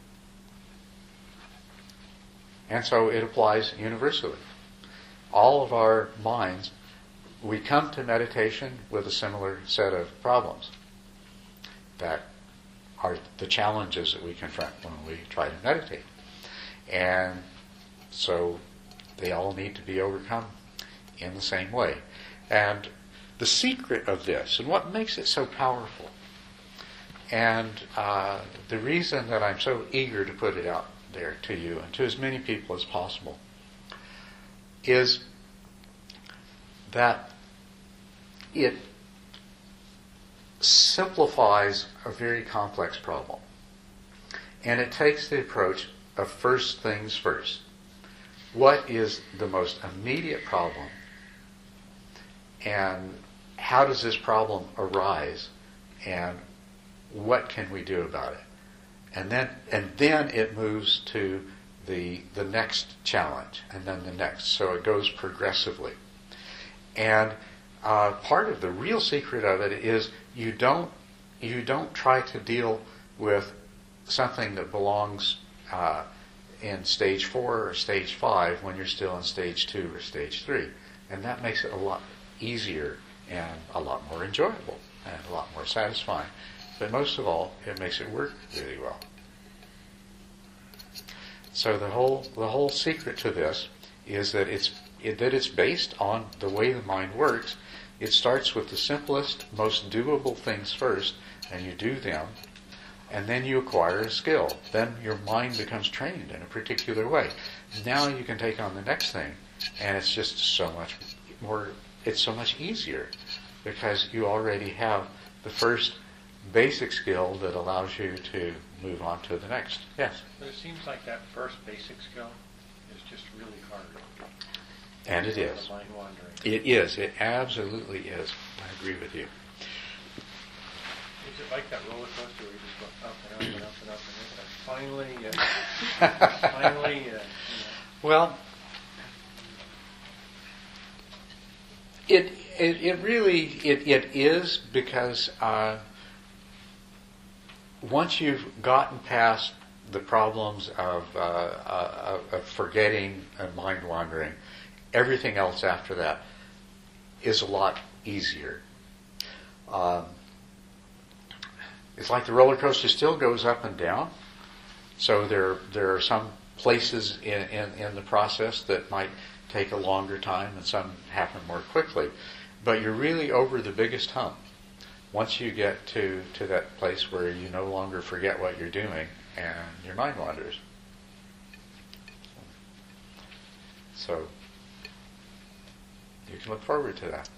And so it applies universally. All of our minds we come to meditation with a similar set of problems that are the challenges that we confront when we try to meditate. And so they all need to be overcome in the same way. And the secret of this, and what makes it so powerful, and uh, the reason that I'm so eager to put it out there to you and to as many people as possible, is that it simplifies a very complex problem. And it takes the approach of first things first. What is the most immediate problem? And how does this problem arise? And what can we do about it? And then, and then it moves to the, the next challenge and then the next. So it goes progressively. And uh, part of the real secret of it is you don't you don't try to deal with something that belongs uh, in stage four or stage five when you're still in stage two or stage three, and that makes it a lot easier and a lot more enjoyable and a lot more satisfying. But most of all, it makes it work really well. So the whole the whole secret to this is that it's it, that it's based on the way the mind works. It starts with the simplest, most doable things first, and you do them, and then you acquire a skill. Then your mind becomes trained in a particular way. Now you can take on the next thing, and it's just so much more. It's so much easier because you already have the first basic skill that allows you to move on to the next. Yes. But it seems like that first basic skill is just really hard. And it is. The mind wandering. It is. It absolutely is. I agree with you. Is it like that roller coaster where you just go up and up and up and up and, up, and finally, uh, finally, uh, you know, Well, it it, it really it, it is because uh, once you've gotten past the problems of, uh, uh, of forgetting and mind wandering, everything else after that is a lot easier. Um, it's like the roller coaster still goes up and down. So there there are some places in, in, in the process that might take a longer time and some happen more quickly. But you're really over the biggest hump once you get to, to that place where you no longer forget what you're doing and your mind wanders. So you can look forward to that.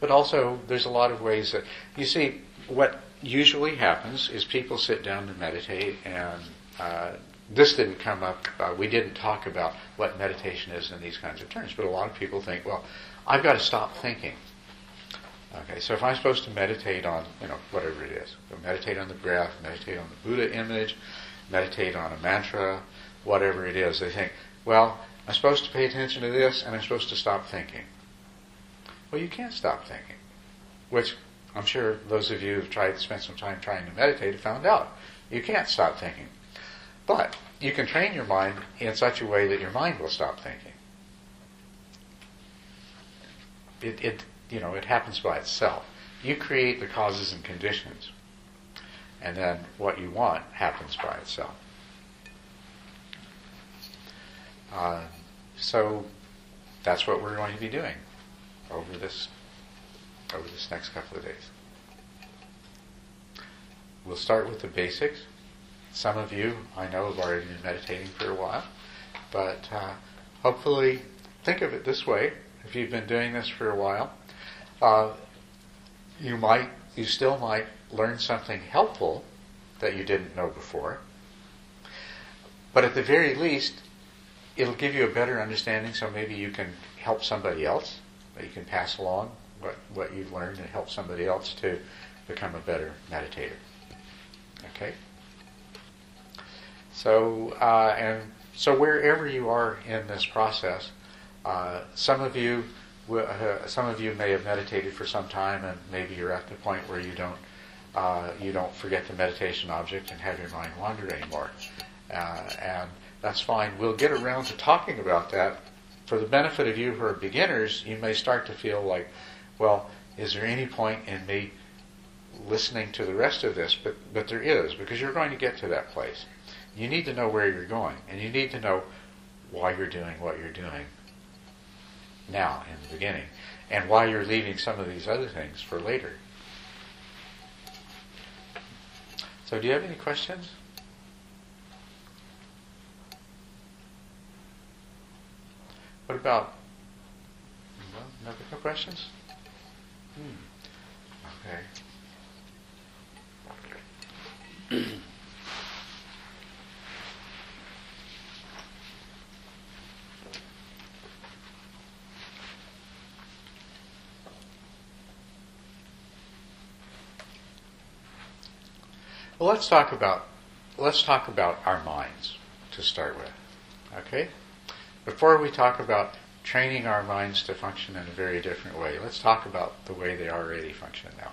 But also, there's a lot of ways that you see what usually happens is people sit down to meditate, and uh, this didn't come up. Uh, we didn't talk about what meditation is in these kinds of terms, but a lot of people think, well, I've got to stop thinking. Okay, so if I'm supposed to meditate on, you know, whatever it is, meditate on the breath, meditate on the Buddha image, meditate on a mantra, whatever it is, they think, well, I'm supposed to pay attention to this and I'm supposed to stop thinking. Well, you can't stop thinking, which I'm sure those of you who've tried to spend some time trying to meditate have found out. You can't stop thinking. But you can train your mind in such a way that your mind will stop thinking. It, it you know, it happens by itself. You create the causes and conditions, and then what you want happens by itself. Uh, so that's what we're going to be doing over this over this next couple of days. We'll start with the basics. Some of you, I know, have already been meditating for a while, but uh, hopefully think of it this way. If you've been doing this for a while, uh, you might, you still might learn something helpful that you didn't know before. But at the very least, it'll give you a better understanding so maybe you can help somebody else, you can pass along what, what you've learned and help somebody else to become a better meditator. Okay? So, uh, and so wherever you are in this process, uh, some of you uh, some of you may have meditated for some time, and maybe you're at the point where you don't uh, you don't forget the meditation object and have your mind wander anymore, uh, and that's fine. We'll get around to talking about that. For the benefit of you who are beginners, you may start to feel like, well, is there any point in me listening to the rest of this? But but there is because you're going to get to that place. You need to know where you're going, and you need to know why you're doing what you're doing now in the beginning, and why you're leaving some of these other things for later. So, do you have any questions? What about? No, no questions? Hmm. Okay. Well, let's talk about let's talk about our minds to start with. Okay? Before we talk about training our minds to function in a very different way. Let's talk about the way they already function now.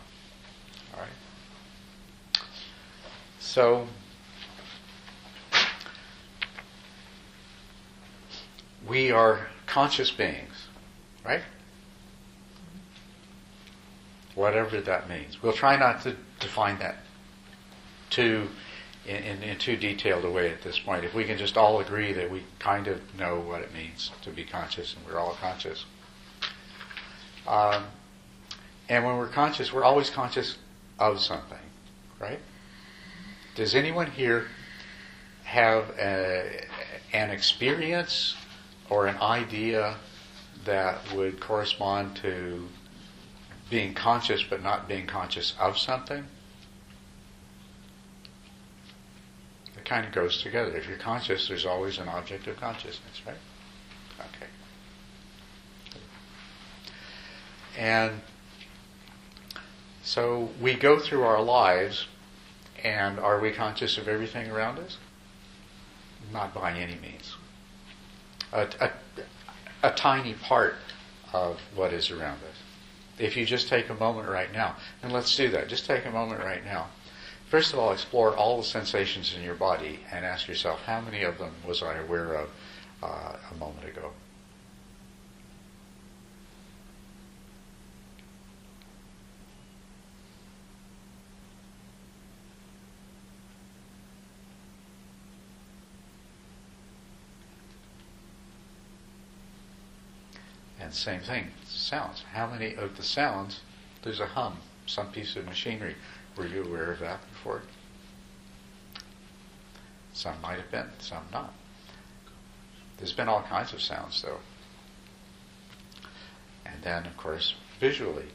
All right. So, we are conscious beings, right? Whatever that means. We'll try not to define that too in, in, in too detailed a way at this point. If we can just all agree that we kind of know what it means to be conscious and we're all conscious. Um, and when we're conscious, we're always conscious of something, right? Does anyone here have a, an experience or an idea that would correspond to being conscious but not being conscious of something? Kind of goes together. If you're conscious, there's always an object of consciousness, right? Okay. And so we go through our lives, and are we conscious of everything around us? Not by any means. A, a, a tiny part of what is around us. If you just take a moment right now, and let's do that, just take a moment right now. First of all, explore all the sensations in your body and ask yourself, how many of them was I aware of uh, a moment ago? And same thing, sounds. How many of the sounds, there's a hum, some piece of machinery. Were you aware of that before? Some might have been, some not. There's been all kinds of sounds, though. And then, of course, visually,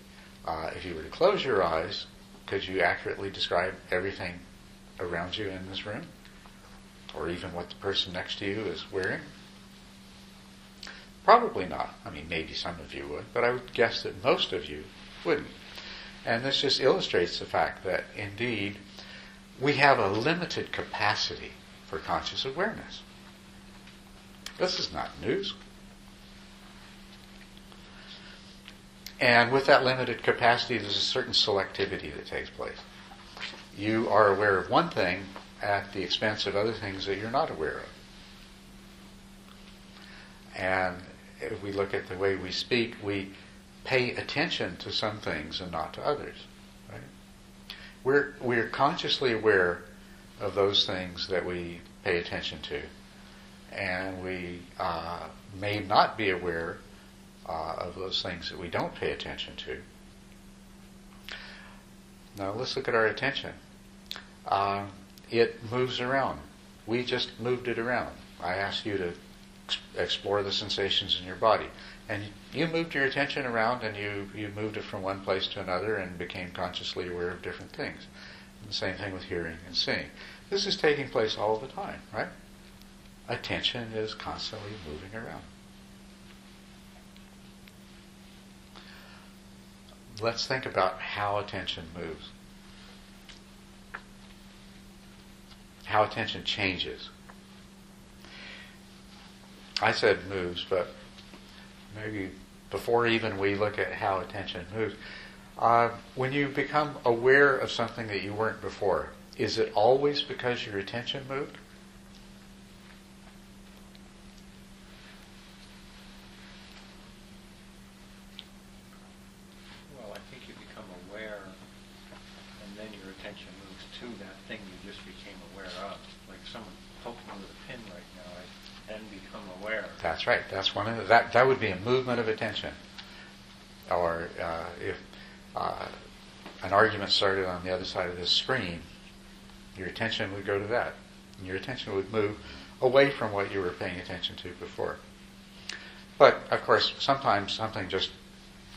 uh, if you were to close your eyes, could you accurately describe everything around you in this room? Or even what the person next to you is wearing? Probably not. I mean, maybe some of you would, but I would guess that most of you wouldn't. And this just illustrates the fact that indeed we have a limited capacity for conscious awareness. This is not news. And with that limited capacity, there's a certain selectivity that takes place. You are aware of one thing at the expense of other things that you're not aware of. And if we look at the way we speak, we pay attention to some things and not to others. Right? We're we're consciously aware of those things that we pay attention to, and we uh, may not be aware uh, of those things that we don't pay attention to. Now let's look at our attention. Uh, it moves around. We just moved it around. I asked you to explore the sensations in your body. And you moved your attention around and you, you moved it from one place to another and became consciously aware of different things. And the same thing with hearing and seeing. This is taking place all the time, right? Attention is constantly moving around. Let's think about how attention moves. How attention changes. I said moves, but maybe before even we look at how attention moves, uh, when you become aware of something that you weren't before, is it always because your attention moved? Well, I think you become aware, and then your attention moves to that thing you just became aware of. Like someone poking me with a pin right now, I then become aware. That's right. That's one of the, that. That would be a movement of attention. Or uh, if uh, an argument started on the other side of this screen, your attention would go to that. And your attention would move away from what you were paying attention to before. But of course, sometimes something just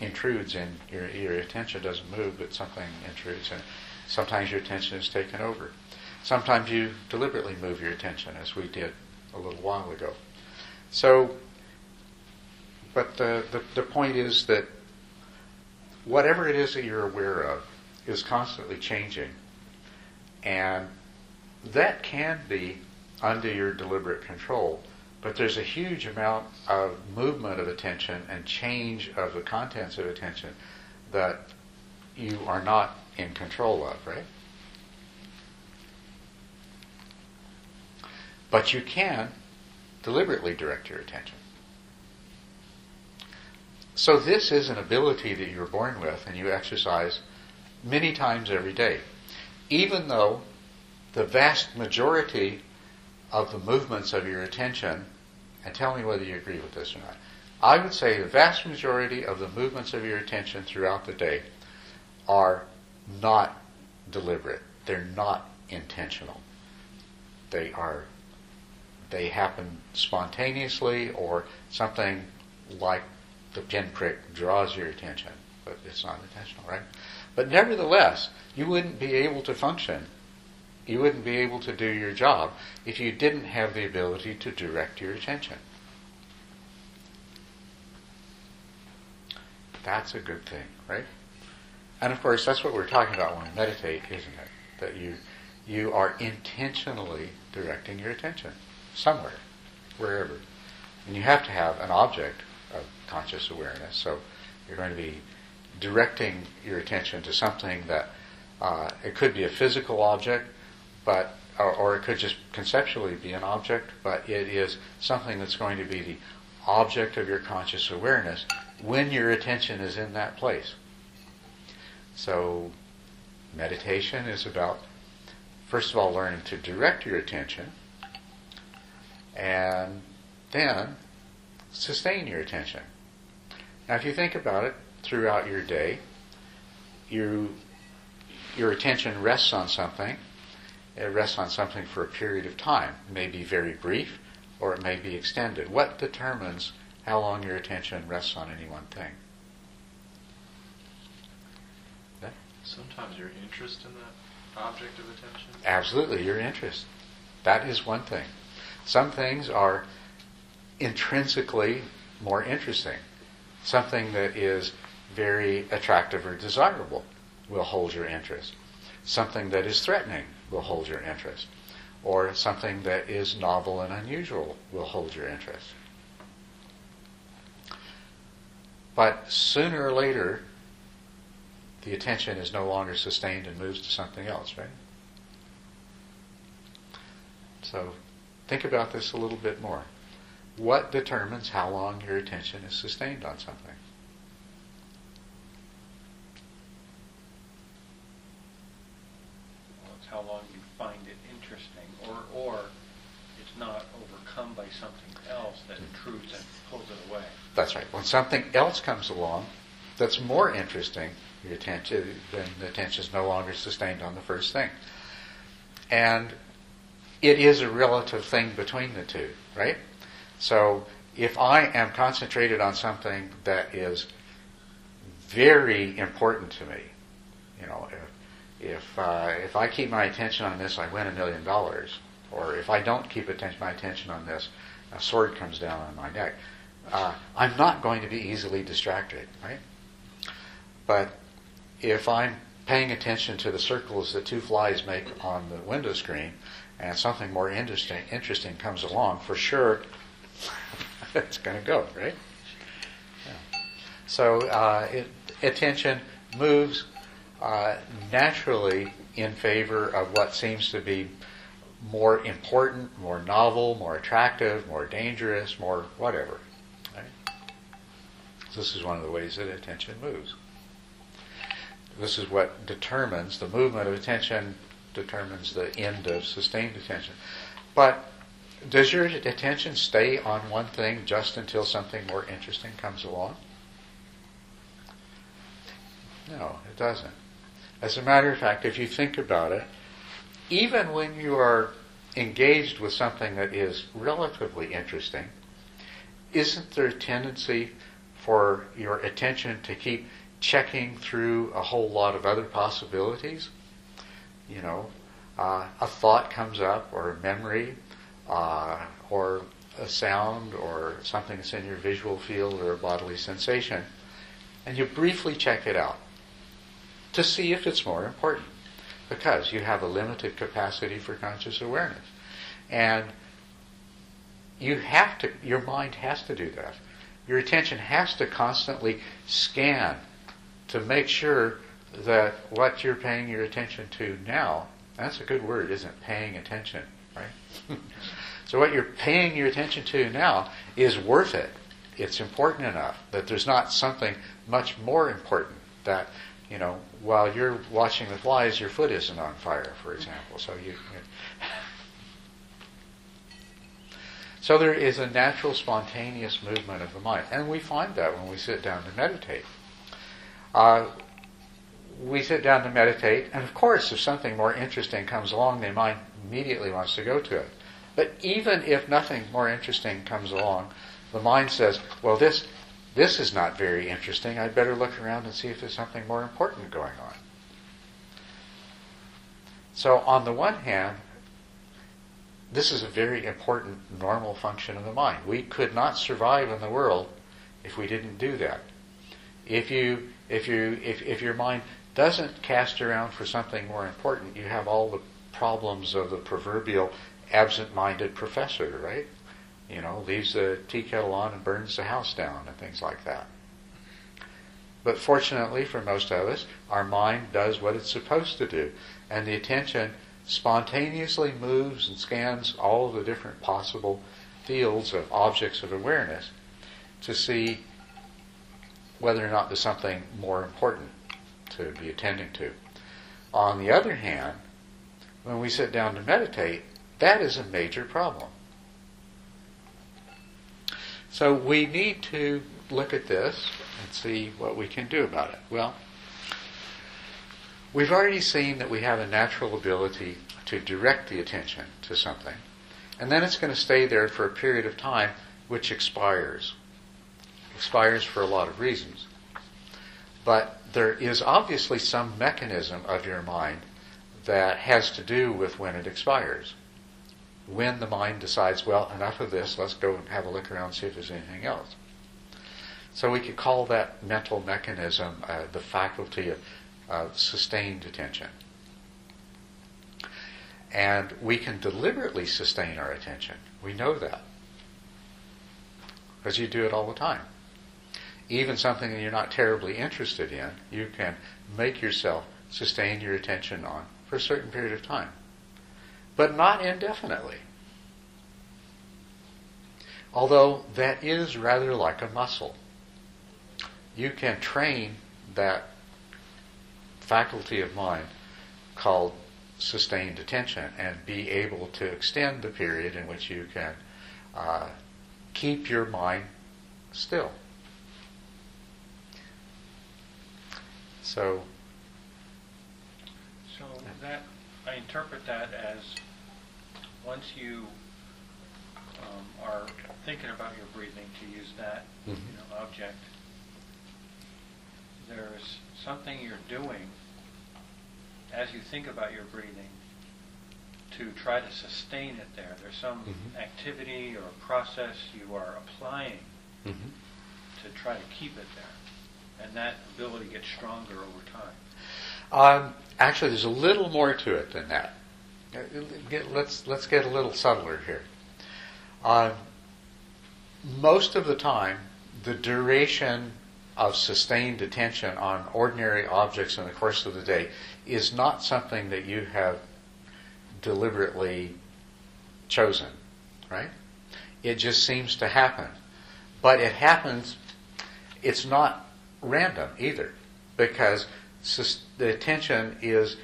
intrudes and your, your attention doesn't move, but something intrudes and sometimes your attention is taken over. Sometimes you deliberately move your attention, as we did a little while ago. So, but the, the, the point is that whatever it is that you're aware of is constantly changing. And that can be under your deliberate control but there's a huge amount of movement of attention and change of the contents of attention that you are not in control of, right? But you can deliberately direct your attention. So this is an ability that you're born with and you exercise many times every day. Even though the vast majority of the movements of your attention, and tell me whether you agree with this or not, I would say the vast majority of the movements of your attention throughout the day are not deliberate. They're not intentional. They are they happen spontaneously or something like the pinprick draws your attention, but it's not intentional, right? But nevertheless, you wouldn't be able to function, you wouldn't be able to do your job if you didn't have the ability to direct your attention. That's a good thing, right? And of course, that's what we're talking about when we meditate, isn't it? That you you are intentionally directing your attention somewhere, wherever. And you have to have an object of conscious awareness. So you're going to be directing your attention to something that uh, it could be a physical object, but or, or it could just conceptually be an object, but it is something that's going to be the object of your conscious awareness when your attention is in that place. So meditation is about first of all learning to direct your attention and then sustain your attention. Now, if you think about it throughout your day, you, your attention rests on something. It rests on something for a period of time. It may be very brief or it may be extended. What determines how long your attention rests on any one thing? Sometimes your interest in that object of attention. Absolutely, your interest. That is one thing. Some things are intrinsically more interesting. Something that is very attractive or desirable will hold your interest. Something that is threatening will hold your interest. Or something that is novel and unusual will hold your interest. But sooner or later, the attention is no longer sustained and moves to something else, right? So think about this a little bit more. What determines how long your attention is sustained on something? Well, it's how long you find it interesting, or, or it's not overcome by something else that intrudes and pulls it away. That's right. When something else comes along that's more interesting, your attention, then the attention is no longer sustained on the first thing. And it is a relative thing between the two, right? So if I am concentrated on something that is very important to me, you know, if if, uh, if I keep my attention on this, I win a million dollars. Or if I don't keep attention, my attention on this, a sword comes down on my neck. Uh, I'm not going to be easily distracted, right? But if I'm paying attention to the circles that two flies make on the window screen, and something more interesting interesting comes along, for sure, it's going to go, right? So uh, it, attention moves uh, naturally in favor of what seems to be more important, more novel, more attractive, more dangerous, more whatever. Right? This is one of the ways that attention moves. This is what determines the movement of attention, determines the end of sustained attention. But does your attention stay on one thing just until something more interesting comes along? No, it doesn't. As a matter of fact, if you think about it, even when you are engaged with something that is relatively interesting, isn't there a tendency for your attention to keep checking through a whole lot of other possibilities? You know, uh, a thought comes up, or a memory, uh, or a sound, or something that's in your visual field, or a bodily sensation, and you briefly check it out to see if it's more important because you have a limited capacity for conscious awareness. And you have to, your mind has to do that. Your attention has to constantly scan to make sure that what you're paying your attention to now, that's a good word, isn't? Paying attention, right? so what you're paying your attention to now is worth it. It's important enough that there's not something much more important that, you know, while you're watching the flies, your foot isn't on fire, for example. So you, So there is a natural, spontaneous movement of the mind. And we find that when we sit down to meditate. Uh, we sit down to meditate, and of course, if something more interesting comes along, the mind immediately wants to go to it. But even if nothing more interesting comes along, the mind says, well, this, this is not very interesting. I'd better look around and see if there's something more important going on. So, on the one hand, this is a very important normal function of the mind. We could not survive in the world if we didn't do that. If you if you if, if your mind doesn't cast around for something more important, you have all the problems of the proverbial absent-minded professor, right? You know, leaves the tea kettle on and burns the house down and things like that. But fortunately for most of us, our mind does what it's supposed to do, and the attention spontaneously moves and scans all the different possible fields of objects of awareness to see whether or not there's something more important to be attending to. On the other hand, when we sit down to meditate, that is a major problem. So we need to look at this and see what we can do about it. Well, We've already seen that we have a natural ability to direct the attention to something, and then it's going to stay there for a period of time which expires. Expires for a lot of reasons. But there is obviously some mechanism of your mind that has to do with when it expires. When the mind decides, well, enough of this, let's go and have a look around and see if there's anything else. So we could call that mental mechanism uh, the faculty of of sustained attention. And we can deliberately sustain our attention. We know that. Because you do it all the time. Even something that you're not terribly interested in, you can make yourself sustain your attention on for a certain period of time. But not indefinitely. Although that is rather like a muscle. You can train that faculty of mind called sustained attention and be able to extend the period in which you can uh, keep your mind still. So, So that, I interpret that as, once you um, are thinking about your breathing, to use that, you Mhm. know, object, there's something you're doing as you think about your breathing to try to sustain it there. There's some Mhm. activity or process you are applying mhm. to try to keep it there. And that ability gets stronger over time. Um, actually, there's a little more to it than that. Uh, let's let's get a little subtler here. Um, most of the time, the duration of sustained attention on ordinary objects in the course of the day is not something that you have deliberately chosen, right? It just seems to happen. But it happens, it's not random either, because sus- the attention is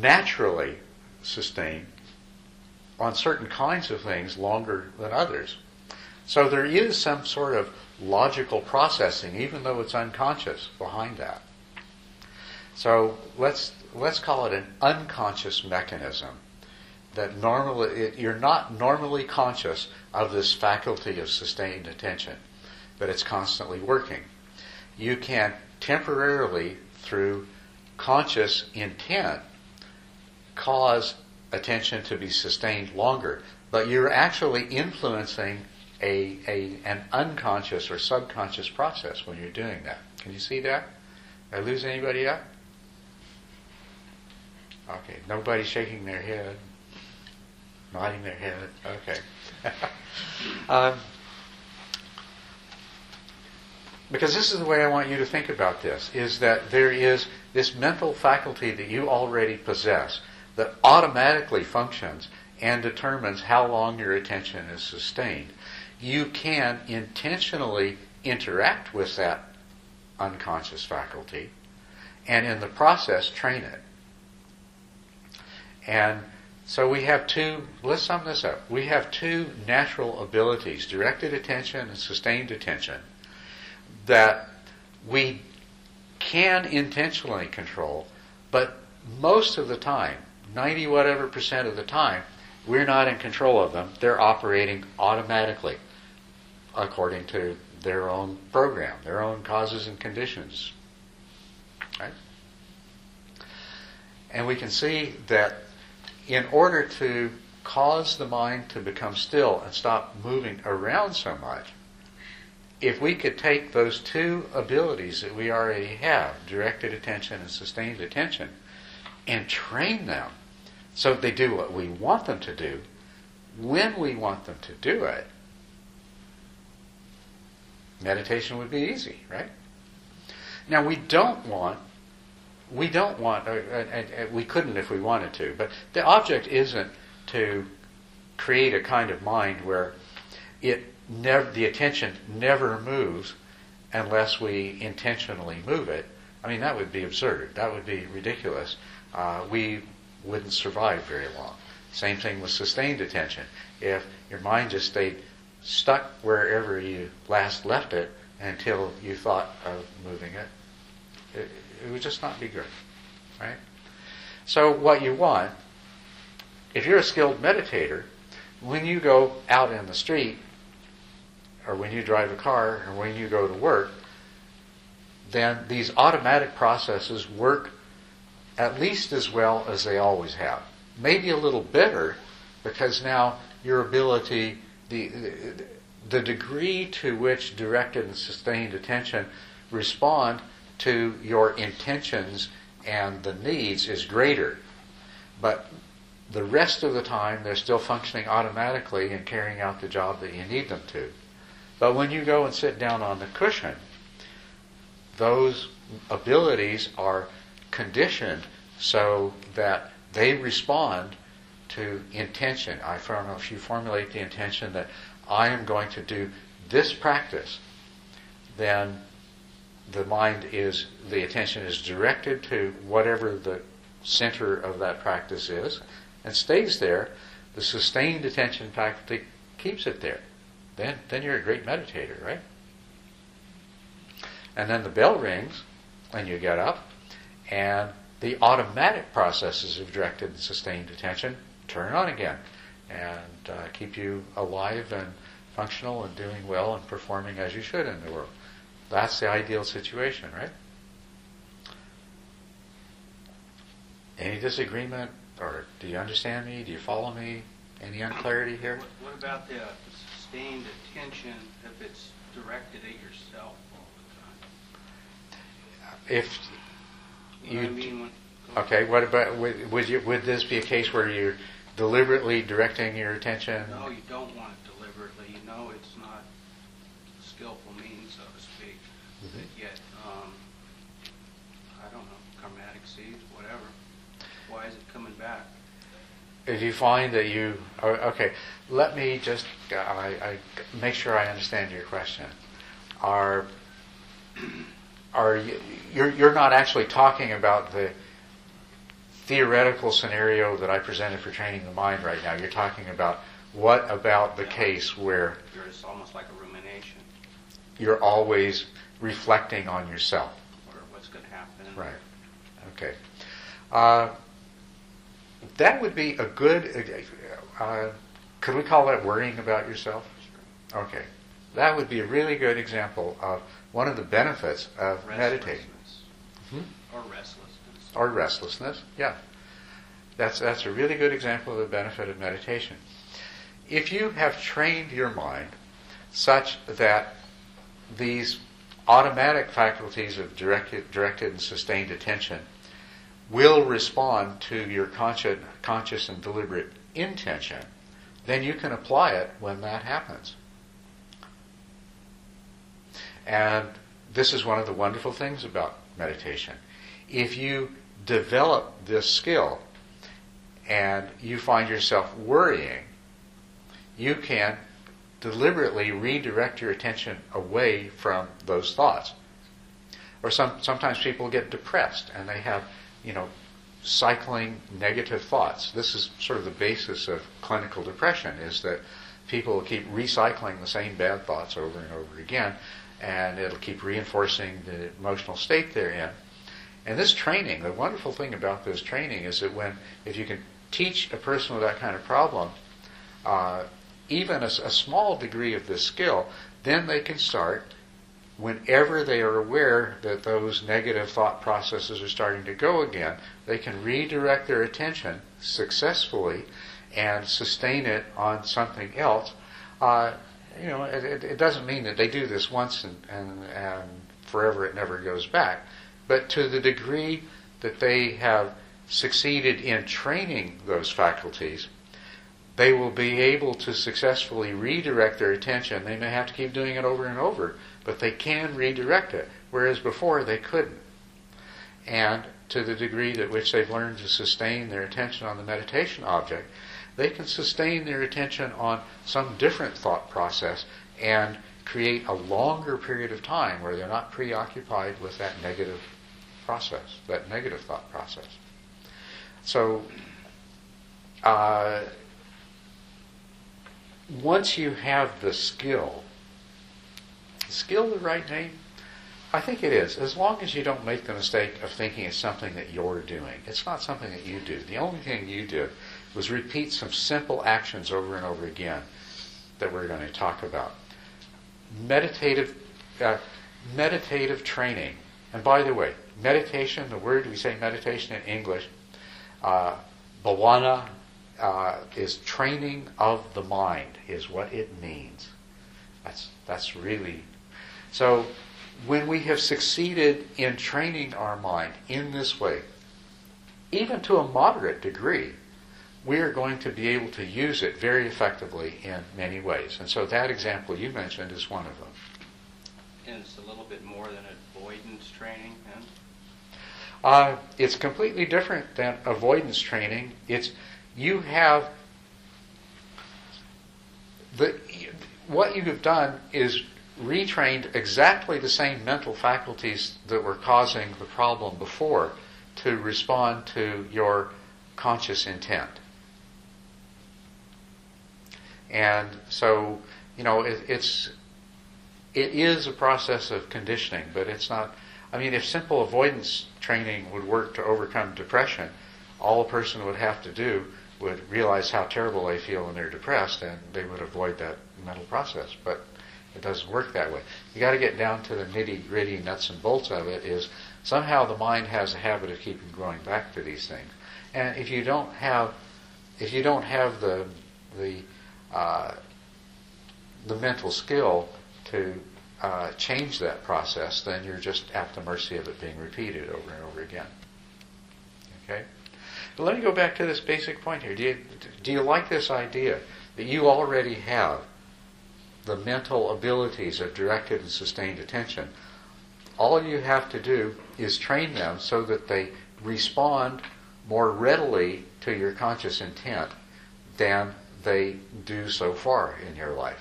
naturally sustained on certain kinds of things longer than others. So there is some sort of logical processing, even though it's unconscious, behind that. So let's let's call it an unconscious mechanism that normally it, you're not normally conscious of this faculty of sustained attention, but it's constantly working. You can temporarily, through conscious intent, cause attention to be sustained longer, but you're actually influencing a, a an unconscious or subconscious process when you're doing that. Can you see that? Did I lose anybody yet? Okay, nobody's shaking their head. nodding their head. Okay. um, because this is the way I want you to think about this: is that there is this mental faculty that you already possess that automatically functions and determines how long your attention is sustained. You can intentionally interact with that unconscious faculty and in the process train it. And so we have two, let's sum this up. We have two natural abilities, directed attention and sustained attention, that we can intentionally control, but most of the time, 90 whatever percent of the time, we're not in control of them. They're operating automatically according to their own program, their own causes and conditions. Right? And we can see that in order to cause the mind to become still and stop moving around so much, if we could take those two abilities that we already have, directed attention and sustained attention, and train them so they do what we want them to do, when we want them to do it, meditation would be easy, right? Now we don't want, we don't want, uh, uh, uh, we couldn't if we wanted to, but the object isn't to create a kind of mind where it never, the attention never moves unless we intentionally move it. I mean, that would be absurd. That would be ridiculous. Uh, we wouldn't survive very long. Same thing with sustained attention. If your mind just stayed stuck wherever you last left it until you thought of moving it, it, it would just not be good, right? So what you want, if you're a skilled meditator, when you go out in the street, or when you drive a car, or when you go to work, then these automatic processes work at least as well as they always have. Maybe a little better, because now your ability the, the degree to which directed and sustained attention respond to your intentions and the needs is greater. But the rest of the time, they're still functioning automatically and carrying out the job that you need them to. But when you go and sit down on the cushion, those abilities are conditioned so that they respond to intention. I don't know if you formulate the intention that I am going to do this practice, then the mind is, the attention is directed to whatever the center of that practice is and stays there. The sustained attention faculty keeps it there. Then, then you're a great meditator, right? And then the bell rings and you get up and the automatic processes of directed and sustained attention turn on again and uh, keep you alive and functional and doing well and performing as you should in the world. That's the ideal situation, right? Any disagreement, or do you understand me? Do you follow me? Any unclarity here? What, what about the sustained attention if it's directed at yourself all the time? If you I mean when, okay, what about would would, you, would this be a case where you're deliberately directing your attention? No, you don't want it deliberately. You know it's not skillful means, so to speak. Mhm. But yet, um, I don't know, karmatic seeds, whatever. Why is it coming back? If you find that you oh, okay, let me just I, I make sure I understand your question. Are are you, you're you're not actually talking about the theoretical scenario that I presented for training the mind right now. You're talking about what about the case where It's almost like a rumination, you're always reflecting on yourself. or what's going to happen. Right. Okay. Uh, that would be a good. Uh, could we call that worrying about yourself? Okay. That would be a really good example of one of the benefits of meditating. Hmm? Or restlessness. Or restlessness. Yeah. That's, that's a really good example of the benefit of meditation. If you have trained your mind such that these automatic faculties of directed, directed and sustained attention will respond to your conscious, conscious and deliberate intention, then you can apply it when that happens. And this is one of the wonderful things about meditation. If you develop this skill and you find yourself worrying, you can deliberately redirect your attention away from those thoughts. Or some, sometimes people get depressed and they have, you know, cycling negative thoughts. This is sort of the basis of clinical depression is that people keep recycling the same bad thoughts over and over again and it'll keep reinforcing the emotional state they're in. And this training, the wonderful thing about this training is that when, if you can teach a person with that kind of problem, uh, even a, a small degree of this skill, then they can start whenever they are aware that those negative thought processes are starting to go again, they can redirect their attention successfully and sustain it on something else. Uh, you know, it, it, doesn't mean that they do this once and, and, and forever it never goes back, but to the degree that they have succeeded in training those faculties, they will be able to successfully redirect their attention. They may have to keep doing it over and over, but they can redirect it, whereas before they couldn't. And to the degree that which they've learned to sustain their attention on the meditation object, they can sustain their attention on some different thought process and create a longer period of time where they're not preoccupied with that negative process, that negative thought process. So, uh, once you have the skill, skill the right name? I think it is, as long as you don't make the mistake of thinking it's something that you're doing. It's not something that you do. The only thing you do was repeat some simple actions over and over again that we're going to talk about. Meditative, uh, meditative training. And by the way, meditation, the word we say meditation in English, uh, bhavana, uh, is training of the mind, is what it means. That's, that's really. So, when we have succeeded in training our mind in this way, even to a moderate degree, we are going to be able to use it very effectively in many ways. And so that example you mentioned is one of them. And it's a little bit more than avoidance training, then? Uh, it's completely different than avoidance training. It's you have the what you have done is retrained exactly the same mental faculties that were causing the problem before to respond to your conscious intent. And so, you know, it, it's it is a process of conditioning, but it's not. I mean, if simple avoidance training would work to overcome depression, all a person would have to do would realize how terrible they feel when they're depressed, and they would avoid that mental process. But it doesn't work that way. You got to get down to the nitty gritty nuts and bolts of it. Is somehow the mind has a habit of keeping going back to these things, and if you don't have, if you don't have the the uh, the mental skill to uh, change that process, then you're just at the mercy of it being repeated over and over again. Okay? But let me go back to this basic point here. Do you, do you like this idea that you already have the mental abilities of directed and sustained attention? All you have to do is train them so that they respond more readily to your conscious intent than they do so far in your life.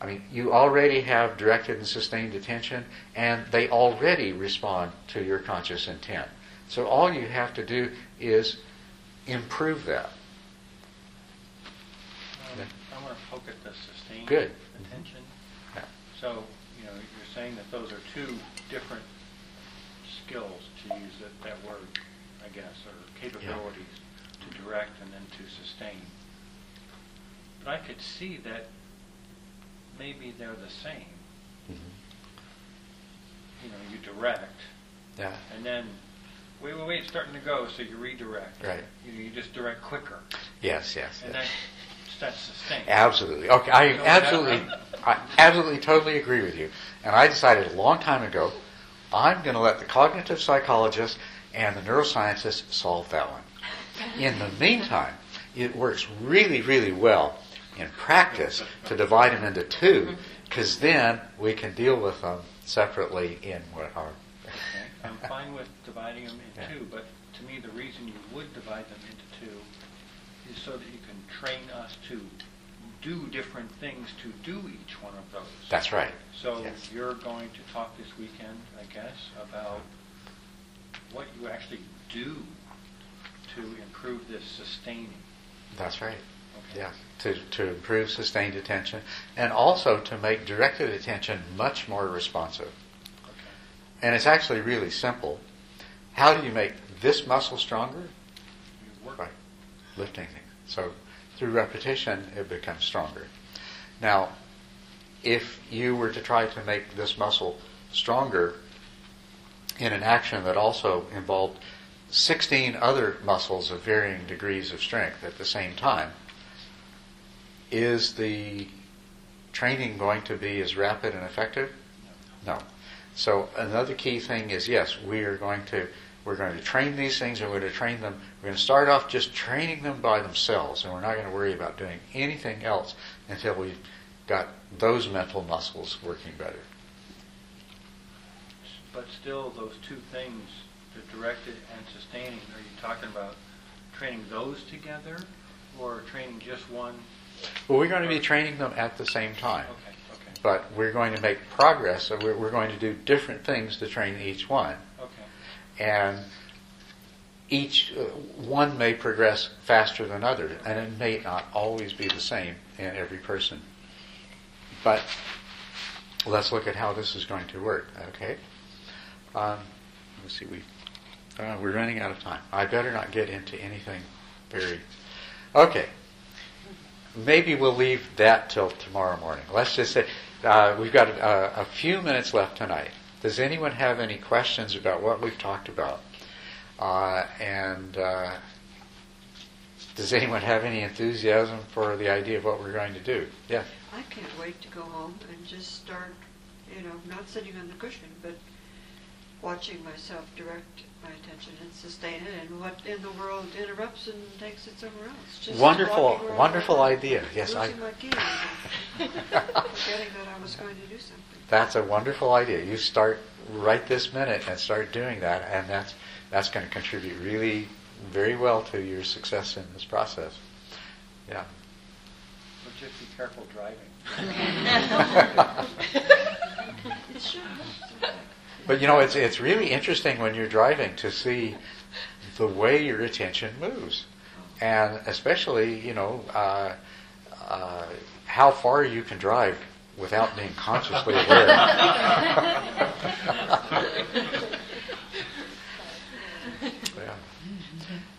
I mean, you already have directed and sustained attention, and they already respond to your conscious intent. So all you have to do is improve that. Um, I want to poke at the sustained Good. attention. Yeah. So, you know, you're saying that those are two different skills, to use that, that word, I guess, or capabilities to direct and then. But I could see that maybe they're the same. Mhm. You know, you direct, Yeah. and then, wait, wait, wait, it's starting to go, so you redirect. Right. You, you just direct quicker, Yes, yes. and yes. that's, that's sustained. Absolutely. Okay, I absolutely. I absolutely, totally agree with you. And I decided a long time ago, I'm going to let the cognitive psychologist and the neuroscientists solve that one. In the meantime, it works really, really well in practice to divide them into two, because then we can deal with them separately in what our. Okay, I'm fine with dividing them Yeah. in two, but to me, the reason you would divide them into two is so that you can train us to do different things to do each one of those. That's right. So Yes. you're going to talk this weekend, I guess, about what you actually do to improve this sustaining. That's right. Yeah, to, to improve sustained attention and also to make directed attention much more responsive. Okay. And it's actually really simple. How do you make this muscle stronger? By lifting things. So through repetition, it becomes stronger. Now, if you were to try to make this muscle stronger in an action that also involved 16 other muscles of varying degrees of strength at the same time, is the training going to be as rapid and effective? No. So another key thing is yes, we are going to we're going to train these things and we're going to train them. We're going to start off just training them by themselves and we're not going to worry about doing anything else until we've got those mental muscles working better. But still, those two things, the directed and sustaining, are you talking about training those together or training just one? Well, we're going to be training them at the same time. Okay, okay, But we're going to make progress, so we're, we're going to do different things to train each one. okay. and each uh, one may progress faster than others, and it may not always be the same in every person. But let's look at how this is going to work. Okay. Um, let's see. We uh, we're running out of time. I better not get into anything very. Okay. Maybe we'll leave that till tomorrow morning. Let's just say uh, we've got a, a few minutes left tonight. Does anyone have any questions about what we've talked about? Uh, and uh, does anyone have any enthusiasm for the idea of what we're going to do? Yeah. I can't wait to go home and just start, you know, not sitting on the cushion, but watching myself direct my attention and sustain it, and what in the world interrupts and takes it somewhere else. Just Wonderful- wonderful idea. Yes, I- losing my keys and forgetting that I was going to do something. That's a wonderful idea. You start right this minute and start doing that, and that's that's going to contribute really very well to your success in this process. Yeah. But just be careful driving. It should help. But you know, it's it's really interesting when you're driving to see the way your attention moves, and especially you know uh, uh, how far you can drive without being consciously aware.